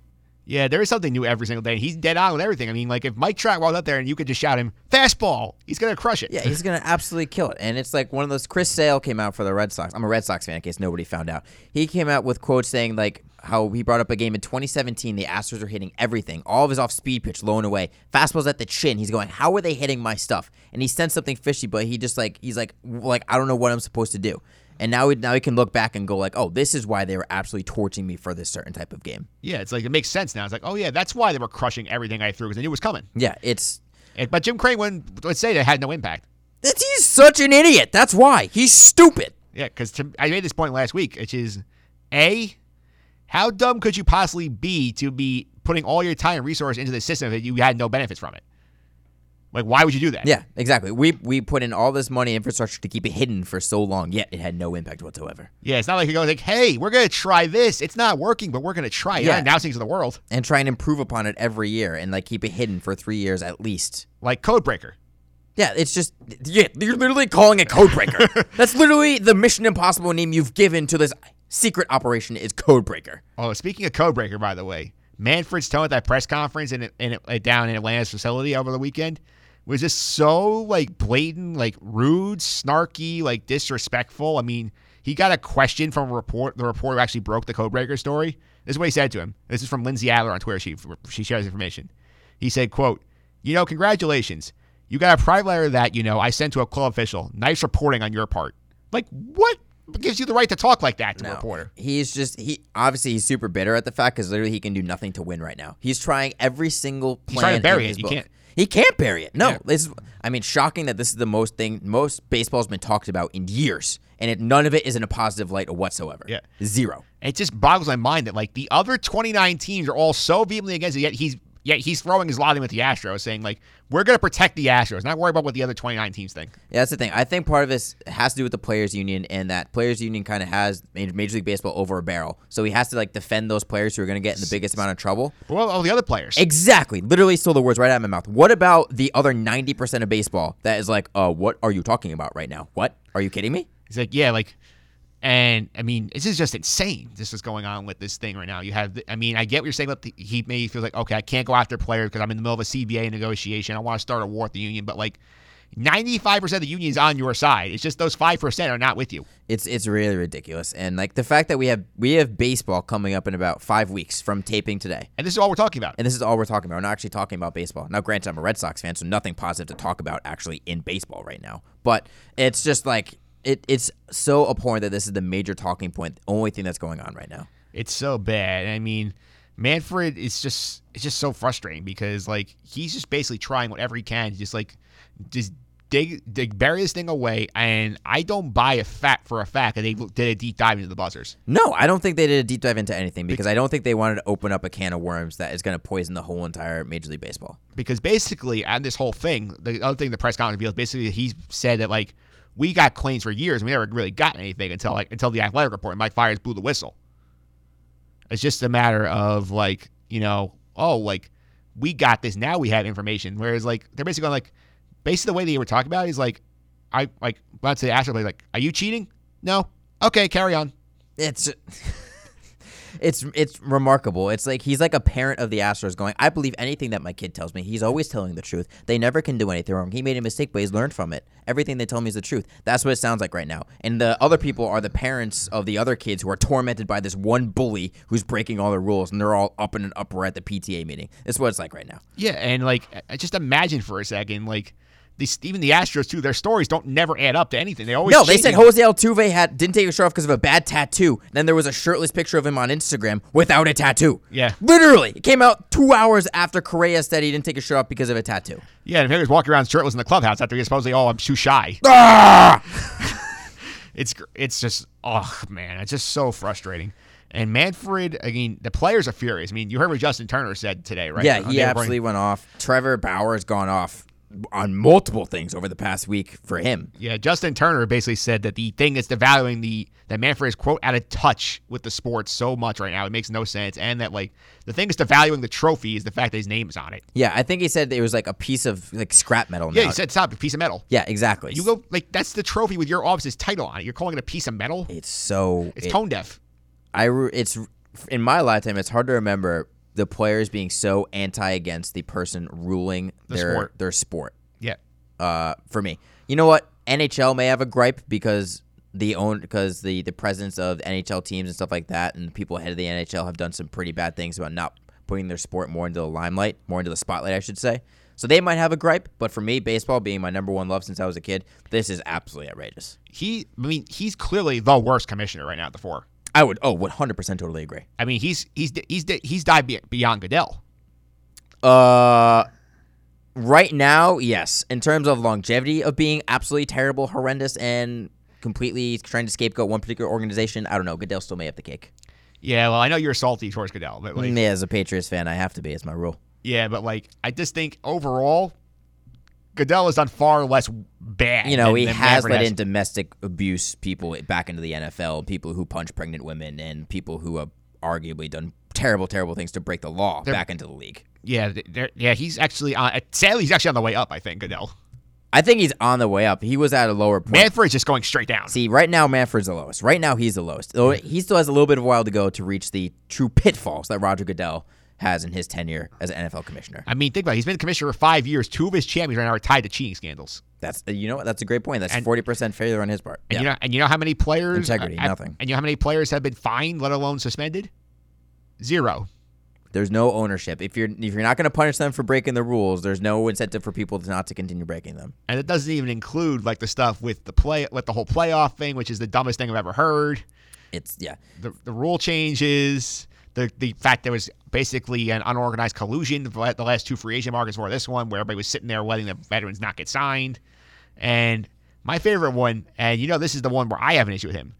Yeah, there is something new every single day. He's dead on with everything. I mean, like if Mike Trout walked up there and you could just shout him fastball, he's gonna crush it. Yeah, he's gonna absolutely kill it. And it's like one of those. Chris Sale came out for the Red Sox. I'm a Red Sox fan, in case nobody found out. He came out with quotes saying like how he brought up a game in 2017. The Astros are hitting everything, all of his off speed pitch, low and away, fastballs at the chin. He's going, how are they hitting my stuff? And he sent something fishy, but he just like he's like like I don't know what I'm supposed to do. And now he, now he can look back and go like, oh, this is why they were absolutely torching me for this certain type of game. Yeah, it's like it makes sense now. It's like, oh yeah, that's why they were crushing everything I threw because they knew it was coming. Yeah, it's And- but Jim Crane wouldn't would say that it had no impact. that's he's such an idiot. That's why he's stupid. Yeah, because I made this point last week, which is, a, how dumb could you possibly be to be putting all your time and resource into the system that you had no benefits from it? Like, why would you do that? Yeah, exactly. We we put in all this money infrastructure to keep it hidden for so long, yet it had no impact whatsoever. Yeah, it's not like you're going like, hey, we're gonna try this. It's not working, but we're gonna try it. Yeah. not announcing to the world. And try and improve upon it every year and like keep it hidden for three years at least. Like Codebreaker. Yeah, it's just yeah, you're literally calling it Codebreaker. (laughs) That's literally the Mission Impossible name you've given to this secret operation is Codebreaker. Oh, speaking of Codebreaker, by the way, Manfred's tone at that press conference in, in, in down in Atlanta's facility over the weekend was just so like blatant, like rude, snarky, like disrespectful. I mean, he got a question from a report. The reporter actually broke the Codebreaker story. This is what he said to him. This is from Lindsay Adler on Twitter. She she shares information. He said, "quote You know, congratulations. You got a private letter that you know I sent to a club official. Nice reporting on your part. Like what gives you the right to talk like that to a reporter? He's just he obviously he's super bitter at the fact because literally he can do nothing to win right now. He's trying every single plan. He's trying to bury it. He book. can't. He can't bury it. No, Yeah. this. I mean, shocking that this is the most thing most baseball's been talked about in years, and it, none of it is in a positive light whatsoever. Yeah. zero. It just boggles my mind that like the other 29 teams are all so vehemently against it, yet he's yet he's throwing his lot in with the Astros, saying like we're gonna protect the Astros, not worry about what the other 29 teams think. Yeah, that's the thing. I think part of this has to do with the players' union, and that players' union kind of has Major League Baseball over a barrel. So he has to like defend those players who are going to get in the biggest amount of trouble. About all the other players? Exactly. Literally stole the words right out of my mouth. What about the other 90% of baseball that is like, uh, what are you talking about right now? What? Are you kidding me? He's like, yeah, like, and I mean, this is just insane. This is going on with this thing right now. You have, the, I mean, I get what you're saying. But the, he maybe feels like, okay, I can't go after players because I'm in the middle of a CBA negotiation. I want to start a war with the union, but like, 95% of the union is on your side. It's just those 5% are not with you. It's it's really ridiculous, and like the fact that we have we have baseball coming up in about five weeks from taping today, And this is all we're talking about. and this is all we're talking about. We're not actually talking about baseball. Now, granted, I'm a Red Sox fan, so nothing positive to talk about actually in baseball right now. But it's just like it it's so abhorrent that this is the major talking point, the only thing that's going on right now. It's so bad. I mean, Manfred is just it's just so frustrating because like he's just basically trying whatever he can to just like just dig, dig bury this thing away. And I don't buy a fact for a fact that they did a deep dive into the buzzers. No, I don't think they did a deep dive into anything because I don't think they wanted to open up a can of worms that is going to poison the whole entire Major League Baseball. because basically on this whole thing, the other thing the press conference revealed, basically he said that like we got claims for years, and we never really got anything until like until the athletic report. Mike Fiers blew the whistle. It's just a matter of like you know, oh like we got this now, we have information. Whereas like they're basically going like basically the way they were talking about it is like I like let's say Astro like, are you cheating? No. Okay, carry on. It's it's it's remarkable. It's like he's like a parent of the Astros going, I believe anything that my kid tells me. He's always telling the truth. They never can do anything wrong. He made a mistake, but he's learned from it. Everything they tell me is the truth. That's what it sounds like right now. And the other people are the parents of the other kids who are tormented by this one bully who's breaking all the rules, and they're all up in an uproar at the PTA meeting. That's what it's like right now. Yeah, and like just imagine for a second, like these even the Astros too, their stories don't never add up to anything. They always No, they said changing. Jose Altuve had didn't take a shirt off because of a bad tattoo. Then there was a shirtless picture of him on Instagram without a tattoo. Yeah. literally, it came out two hours after Correa said he didn't take a shirt off because of a tattoo. Yeah, and he was walking around shirtless in the clubhouse after he was supposedly, oh, I'm too shy. Ah! (laughs) it's it's just, oh man, it's just so frustrating. And Manfred, I mean, the players are furious. I mean, you heard what Justin Turner said today, right? Yeah, he absolutely went off. Trevor Bauer has gone off on multiple things over the past week for him. Yeah, Justin Turner basically said that the thing is devaluing the that Manfred is quote out of touch with the sport so much right now it makes no sense, and that like the thing is devaluing the trophy is the fact that his name is on it. Yeah, I think he said it was like a piece of like scrap metal. Yeah, now. he said stop a piece of metal. Yeah, exactly. You go like that's the trophy with your office's title on it. You're calling it a piece of metal. It's so It's it- tone deaf. I it's in my lifetime. It's hard to remember the players being so anti against the person ruling The their sport. their sport. Yeah. Uh, for me, you know what? NHL may have a gripe because the own because the the presidents of NHL teams and stuff like that, and people ahead of the NHL have done some pretty bad things about not putting their sport more into the limelight, more into the spotlight, I should say. So they might have a gripe, but for me, baseball being my number one love since I was a kid, this is absolutely outrageous. He, I mean, he's clearly the worst commissioner right now at the four. I would, oh, 100% totally agree. I mean, he's he's he's he's died beyond Goodell. Uh, right now, yes. In terms of longevity of being absolutely terrible, horrendous, and completely trying to scapegoat one particular organization, I don't know. Goodell still may have the cake. Yeah, well, I know you're salty towards Goodell, but like, Me as a Patriots fan, I have to be. It's my rule. yeah, but like, I just think overall, Goodell has done far less bad. You know, than- he than has let in domestic abuse people back into the NFL, people who punch pregnant women, and people who have arguably done terrible, terrible things to break the law They're- back into the league. Yeah, yeah, he's actually on. Sadly, he's actually on the way up. I think Goodell. I think he's on the way up. He was at a lower point. Manfred's just going straight down. See, right now Manfred's the lowest. Right now he's the lowest. Though He still has a little bit of a while to go to reach the true pitfalls that Roger Goodell has in his tenure as an NFL commissioner. I mean, think about it. He's been commissioner for five years. Two of his champions right now are tied to cheating scandals. That's you know what? That's a great point. That's forty percent failure on his part. And Yeah. you know, and you know how many players Integrity, uh, nothing. And you know how many players have been fined, let alone suspended? Zero. There's no ownership. If you're if you're not going to punish them for breaking the rules, there's no incentive for people to not to continue breaking them. And it doesn't even include like the stuff with the play, with the whole playoff thing, which is the dumbest thing I've ever heard. It's yeah. The the rule changes, the the fact there was basically an unorganized collusion the the last two free agent markets for this one, where everybody was sitting there letting the veterans not get signed. And my favorite one, and you know this is the one where I have an issue with him,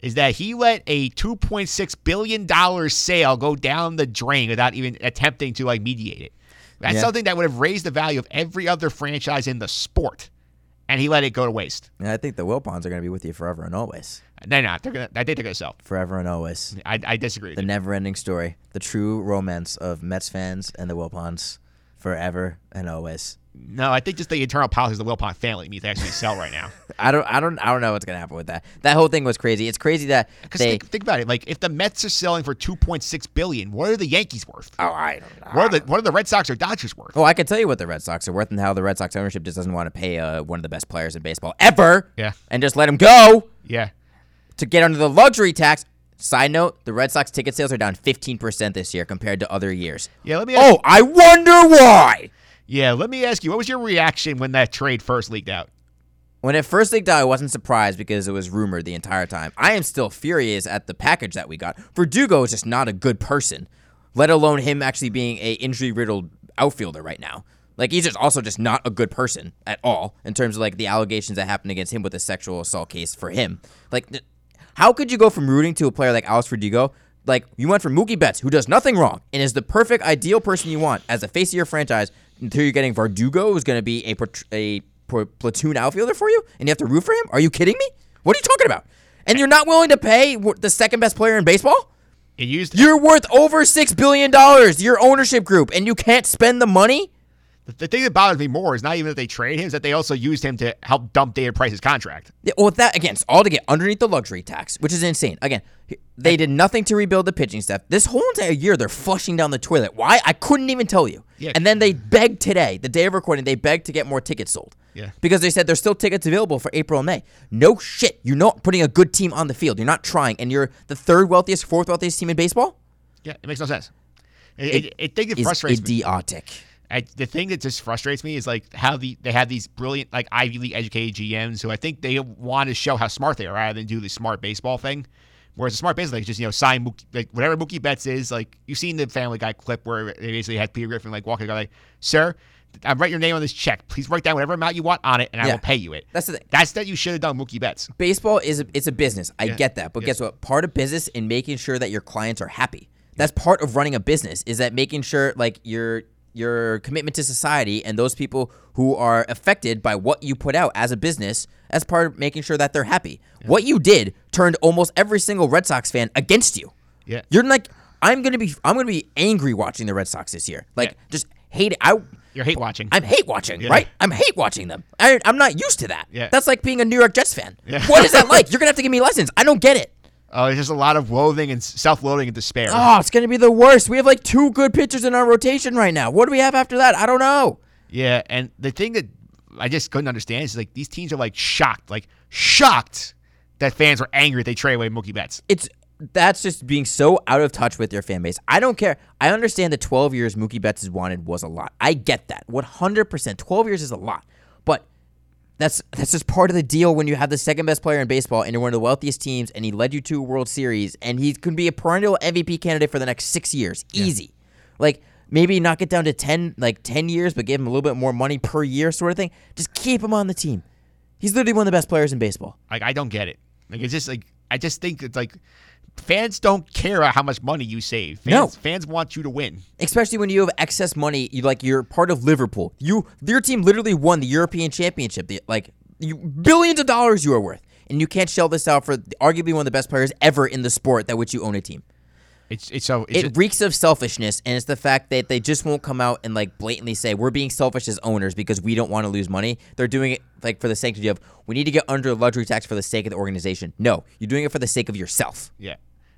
is that he let a two point six billion dollars sale go down the drain without even attempting to like mediate it. That's Yeah. something that would have raised the value of every other franchise in the sport, and he let it go to waste. And I think the Wilpons are going to be with you forever and always. They're not. They're gonna. I think they're gonna sell. Forever and always. I, I disagree. The never-ending story, the true romance of Mets fans and the Wilpons, forever and always. No, I think just the internal politics of the Wilpon family means they actually sell right now. (laughs) I don't, I don't, I don't know what's gonna happen with that. That whole thing was crazy. It's crazy that Because think, think about it. Like, if the Mets are selling for two point six billion, what are the Yankees worth? oh, I don't know. What are the what are the Red Sox or Dodgers worth? Oh, I can tell you what the Red Sox are worth and how the Red Sox ownership just doesn't want to pay uh, one of the best players in baseball ever. Yeah. And just let him go Yeah. To get under the luxury tax. Side note: the Red Sox ticket sales are down 15% this year compared to other years. Yeah. Let me. Oh, ask, Oh, I wonder why. Yeah. Let me ask you. What was your reaction when that trade first leaked out? When it first leaked out, I wasn't surprised because it was rumored the entire time. I am still furious at the package that we got. Verdugo is just not a good person, let alone him actually being a injury riddled outfielder right now. Like he's just also just not a good person at all in terms of like the allegations that happened against him with the sexual assault case for him. Like, how could you go from rooting to a player like Alex Verdugo? Like you went from Mookie Betts, who does nothing wrong and is the perfect ideal person you want as a face of your franchise, until you're getting Verdugo, who's going to be a a platoon outfielder for you, and you have to root for him? Are you kidding me? What are you talking about? And you're not willing to pay the second best player in baseball? It used. You're worth over six billion dollars. Your ownership group, and you can't spend the money. The, the thing that bothers me more is not even that they trade him, is that they also used him to help dump David Price's contract. Yeah, well, that again, it's all to get underneath the luxury tax, which is insane. Again, they did nothing to rebuild the pitching staff. This whole entire year, they're flushing down the toilet. Why? I couldn't even tell you. Yeah. And then they begged today, the day of recording, they begged to get more tickets sold. Yeah. Because they said there's still tickets available for April and May. No shit. You're not putting a good team on the field. You're not trying, and you're the third wealthiest, fourth wealthiest team in baseball. Yeah, it makes no sense. It, it, it, Is frustrates me. idiotic. I, the thing that just frustrates me is like how the they have these brilliant like Ivy League educated GMs who I think they want to show how smart they are rather than do the smart baseball thing. Whereas the smart baseball like just you know sign Mookie, like whatever Mookie Betts is like you've seen the Family Guy clip where they basically had Peter Griffin like walking guy like, "Sir, I write your name on this check. Please write down whatever amount you want on it, and I will pay you it." That's the thing. That's that you should have done Mookie Betts. baseball is a, it's a business. I Yeah. get that, but Yeah. guess what? Part of business in making sure that your clients are happy. That's part of running a business. Is that making sure like your your commitment to society and those people who are affected by what you put out as a business as part of making sure that they're happy. What you did turned almost every single Red Sox fan against you. Yeah. You're like I'm gonna be I'm gonna be angry watching the Red Sox this year. Like Yeah. just hate it. I You're hate watching. I'm hate watching, Yeah. right? I'm hate watching them. I, I'm not used to that. Yeah. That's like being a New York Jets fan. Yeah. What is that (laughs) like? You're gonna have to give me lessons. I don't get it. Uh, oh, there's just a lot of loathing and self-loathing and despair. Oh, it's gonna be the worst. We have like two good pitchers in our rotation right now. What do we have after that? I don't know. Yeah, and the thing that I just couldn't understand is like these teams are like shocked, like shocked that fans were angry that they trade away Mookie Betts. It's that's just being so out of touch with your fan base. I don't care. I understand that 12 years Mookie Betts has wanted was a lot. I get that. 100%. 12 years is a lot. That's that's just part of the deal when you have the second best player in baseball and you're one of the wealthiest teams and he led you to a World Series and he could be a perennial MVP candidate for the next 6 years. Easy. Like maybe knock it down to 10 like 10 years but give him a little bit more money per year sort of thing. Just keep him on the team. He's literally one of the best players in baseball. Like I don't get it. Like it's just like I just think it's like fans don't care how much money you save. Fans, No. fans want you to win. especially when you have excess money. You like you're part of Liverpool. You your team literally won the European Championship. The, like you billions of dollars you are worth, and you can't shell this out for arguably one of the best players ever in the sport that which you own a team. It's it's so it's It just- reeks of selfishness, and it's the fact that they just won't come out and like blatantly say we're being selfish as owners because we don't want to lose money. They're doing it like for the sanctity of we need to get under luxury tax for the sake of the organization. No, you're doing it for the sake of yourself. yeah.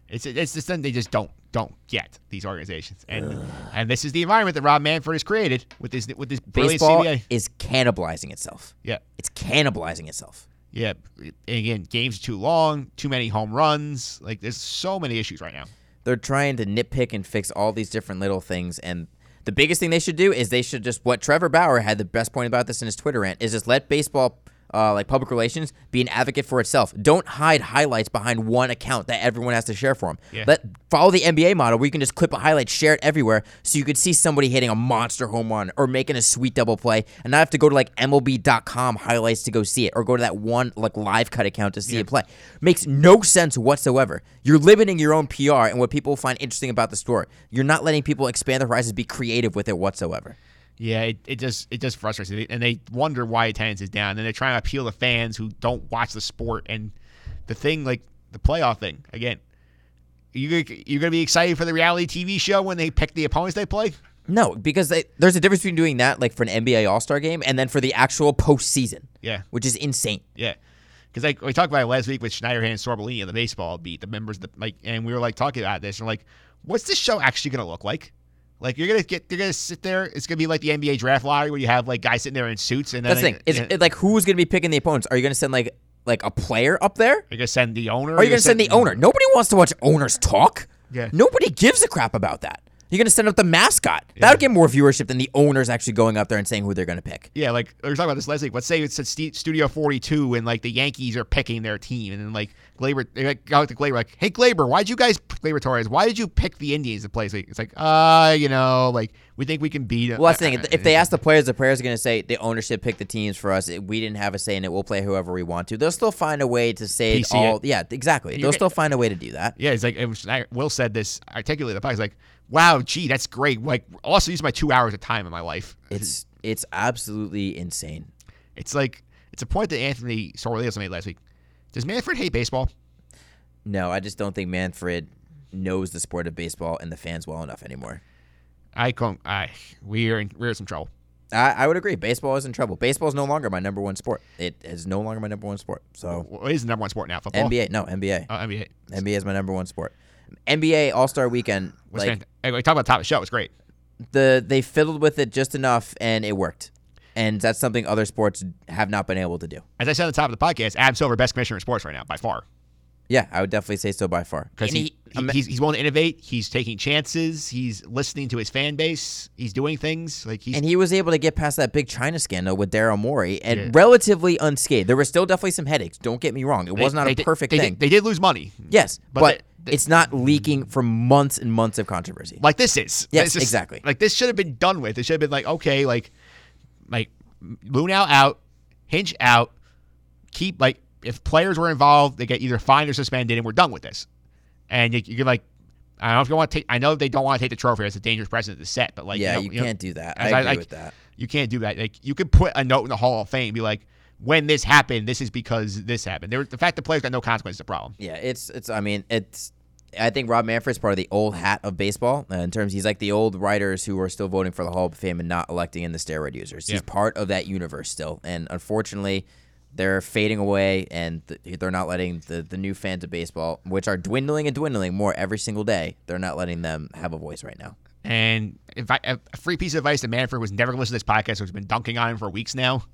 It's it's just something they just don't don't get these organizations. And and this is the environment that Rob Manfred has created with this with this brilliant Baseball CBA. is cannibalizing itself. Yeah. It's cannibalizing itself. Yeah. And again, games are too long, too many home runs. Like there's so many issues right now. They're trying to nitpick and fix all these different little things and the biggest thing they should do is they should just what Trevor Bauer had the best point about this in his Twitter rant is just let baseball uh, like public relations be an advocate for itself. Don't hide highlights behind one account that everyone has to share for them. Yeah. Let follow the NBA model where you can just clip a highlight, share it everywhere, so you could see somebody hitting a monster home run or making a sweet double play, and not have to go to like MLB.com highlights to go see it or go to that one like live cut account to see it play. Makes no sense whatsoever. You're limiting your own PR and what people find interesting about the store. You're not letting people expand their horizons, be creative with it whatsoever. Yeah, it, it just it just frustrates me, and they wonder why attendance is down. And they're trying to appeal to fans who don't watch the sport. And the thing, like the playoff thing, again, you you gonna be excited for the reality TV show when they pick the opponents they play? No, because they, there's a difference between doing that, like for an NBA All Star game, and then for the actual postseason. Yeah. which is insane. Yeah. Because like we talked about it last week with Schneiderhan and Sorbellini on the baseball beat, the members, the, like, and we were like talking about this, and like, what's this show actually going to look like? Like you're gonna get, you're gonna sit there. It's gonna be like the NBA draft lottery where you have like guys sitting there in suits, and then That's the thing. Is it, like who's going to be picking the opponents? Are you going to send like like a player up there? Are you're gonna send the owner. Are you going to send the owner? Nobody wants to watch owners talk. Yeah. Nobody gives a crap about that. You're going to send up the mascot. That would get more viewership than the owners actually going up there and saying who they're going to pick. Yeah, like we were talking about this last week. Let's say it's at St- Studio 42 and like the Yankees are picking their team, and then like Gleyber, they like, go out to Gleyber, like, "Hey Gleyber, why'd you guys Gleyber Torres? Why did you pick the Indians to play?" It's like, uh, you know, like we think we can beat. Them. Well, that's the thing. (laughs) If they ask the players, the players are going to say the ownership picked the teams for us. We didn't have a say in it. We'll play whoever we want to. They'll still find a way to say PC all. it. Yeah, exactly. They'll still find a way to do that. Yeah, it's like it was, I, Will said this articulately. The podcast like, "Wow, gee, that's great." Like, also use my two hours of time in my life. It's it's absolutely insane. It's like it's a point that Anthony Sorrellios made last week. Does Manfred hate baseball? No, I just don't think Manfred knows the sport of baseball and the fans well enough anymore. I can't. I we are in we're in some trouble. I, I would agree. Baseball is in trouble. Baseball is no longer my number one sport. It is no longer my number one sport. So What is the number one sport now? Football. NBA, no NBA. Oh, NBA. NBA is my number one sport. NBA All Star Weekend, Was like fantastic. Hey, we talk about the top of the show. It was great. the they fiddled with it just enough and it worked. And that's something other sports have not been able to do. As I said at the top of the podcast, Adam Silver, best commissioner in sports right now by far. Yeah, I would definitely say so by far. Because he, he, ima- he's, he's willing to innovate. He's taking chances. He's listening to his fan base. He's doing things like he's. and he was able to get past that big China scandal with Daryl Morey and Yeah. relatively unscathed. There were still definitely some headaches. Don't get me wrong; it they- was not a did- perfect they thing. Did, they did lose money. yes, but but, they- it's not leaking for months and months of controversy. like this is. Yes, is- exactly. Like this should have been done with. It should have been like okay, like like Luhnow out, Hinch out. Keep like if players were involved, they get either fined or suspended, and we're done with this. And you, you can like. I don't know if you want to take. I know they don't want to take the trophy. It's a dangerous precedent to set, but like, yeah, know- you, know, can't do that. as I agree like, with that. You can't do that. Like you could put a note in the Hall of Fame, be like, when this happened, this is because this happened. There, the fact that players got no consequence is a problem. Yeah, it's it's. I mean, it's. I think Rob Manfred's part of the old hat of baseball uh, in terms. He's like the old writers who are still voting for the Hall of Fame and not electing in the steroid users. He's part of that universe still, and unfortunately, they're fading away, and th- they're not letting the the new fans of baseball, which are dwindling and dwindling more every single day. They're not letting them have a voice right now. And if I, a free piece of advice to Manfred was never going to listen to this podcast, who's been dunking on him for weeks now.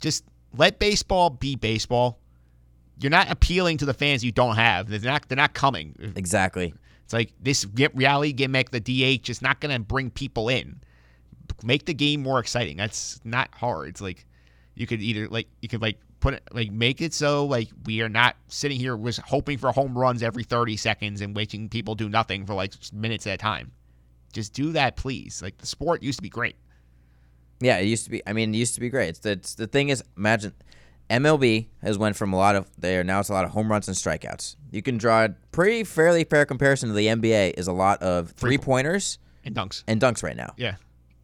Just let baseball be baseball. You're not appealing to the fans you don't have. They're not. They're not coming. Exactly. It's like this reality gimmick, the DH, is not going to bring people in. Make the game more exciting. That's not hard. It's like you could either like you could like put it like make it so like we are not sitting here was hoping for home runs every 30 seconds and waiting people do nothing for like minutes at a time. Just do that, please. Like the sport used to be great. Yeah, it used to be. I mean, it used to be great. It's the, it's, the thing is, imagine MLB has went from a lot of there now it's a lot of home runs and strikeouts. You can draw a pretty fairly fair comparison to the NBA is a lot of three pointers And dunks. and dunks right now. Yeah.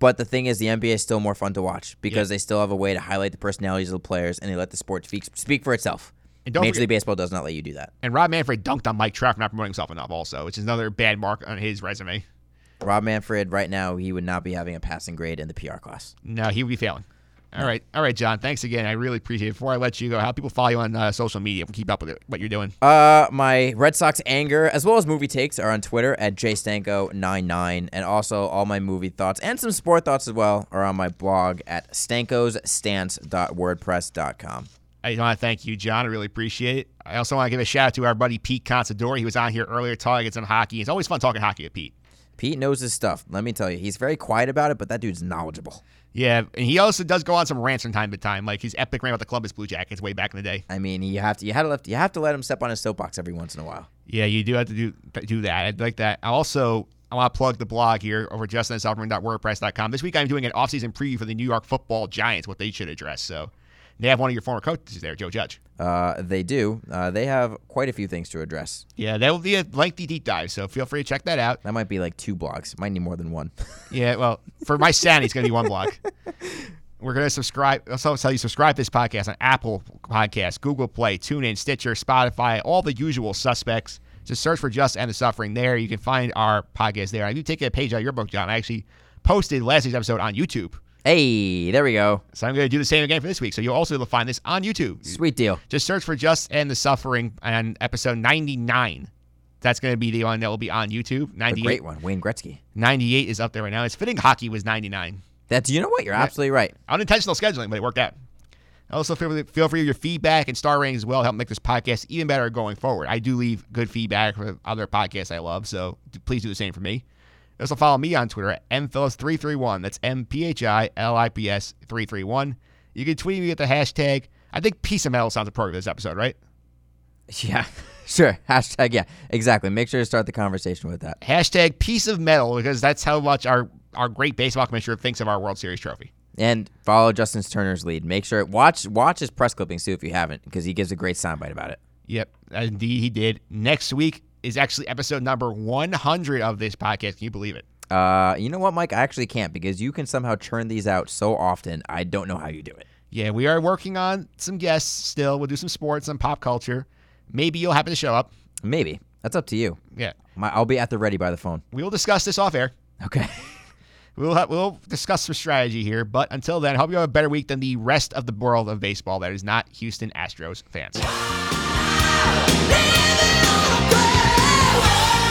But the thing is, the NBA is still more fun to watch because they still have a way to highlight the personalities of the players and they let the sport speak speak for itself. And don't Major forget- League Baseball does not let you do that. And Rob Manfred dunked on Mike Trout for not promoting himself enough, also, which is another bad mark on his resume. Rob Manfred, right now, he would not be having a passing grade in the PR class. No, he would be failing. All right, all right, John. Thanks again. I really appreciate it. Before I let you go, how people follow you on uh, social media keep up with it, what you're doing? Uh, my Red Sox anger as well as movie takes are on Twitter at jstanko99, and also all my movie thoughts and some sport thoughts as well are on my blog at stankosstance.wordpress.com. I want to thank you, John. I really appreciate it. I also want to give a shout out to our buddy Pete Consadori. He was on here earlier talking some hockey. It's always fun talking hockey with Pete. Pete knows his stuff. Let me tell you, he's very quiet about it, but that dude's knowledgeable. Yeah, and he also does go on some rants from time to time, like his epic rant about the Columbus Blue Jackets way back in the day. I mean, you have to you had to let you have to let him step on his soapbox every once in a while. Yeah, you do have to do do that. I'd like that. I also I want to plug the blog here over at This week I'm doing an offseason preview for the New York Football Giants, what they should address. So they have one of your former coaches there, Joe Judge. Uh, they do. Uh, they have quite a few things to address. Yeah, that will be a lengthy deep dive, so feel free to check that out. That might be like two blogs. Might need more than one. (laughs) Yeah, well, for my sanity, it's going to be one blog. We're going to subscribe. Also, tell you subscribe to this podcast on Apple Podcasts, Google Play, TuneIn, Stitcher, Spotify, all the usual suspects. Just search for Just End the Suffering there. You can find our podcast there. I do take a page out of your book, John. I actually posted last week's episode on YouTube. Hey, there we go. So I'm going to do the same again for this week. So you'll also find this on YouTube. Sweet deal. Just search for Just End the Suffering on episode 99. That's going to be the one that will be on YouTube. A 98. great one, Wayne Gretzky. 98 is up there right now. It's fitting hockey was 99. That's you know what? You're absolutely right. Unintentional scheduling, but it worked out. Also, feel, feel free your feedback and star ratings as well help make this podcast even better going forward. I do leave good feedback for other podcasts I love, so please do the same for me. Also, follow me on Twitter at mphillips331. That's M P H I L I P S 331. You can tweet me at the hashtag. I think Piece of Metal sounds appropriate for this episode, right? Yeah, (laughs) sure. Hashtag yeah, exactly. Make sure to start the conversation with that. Hashtag Piece of Metal because that's how much our, our great baseball commissioner thinks of our World Series trophy. And follow Justin Turner's lead. Make sure watch watch his press clippings too if you haven't, because he gives a great soundbite about it. Yep, indeed he did. Next week is actually episode number 100 of this podcast. Can you believe it? Uh, you know what, Mike? I actually can't because you can somehow churn these out so often. I don't know how you do it. Yeah, we are working on some guests still. We'll do some sports, some pop culture. Maybe you'll happen to show up. Maybe that's up to you. Yeah, My, I'll be at the ready by the phone. we will discuss this off air. Okay. (laughs) (laughs) We'll ha- we'll discuss some strategy here. But until then, I hope you have a better week than the rest of the world of baseball that is not Houston Astros fans. Oh,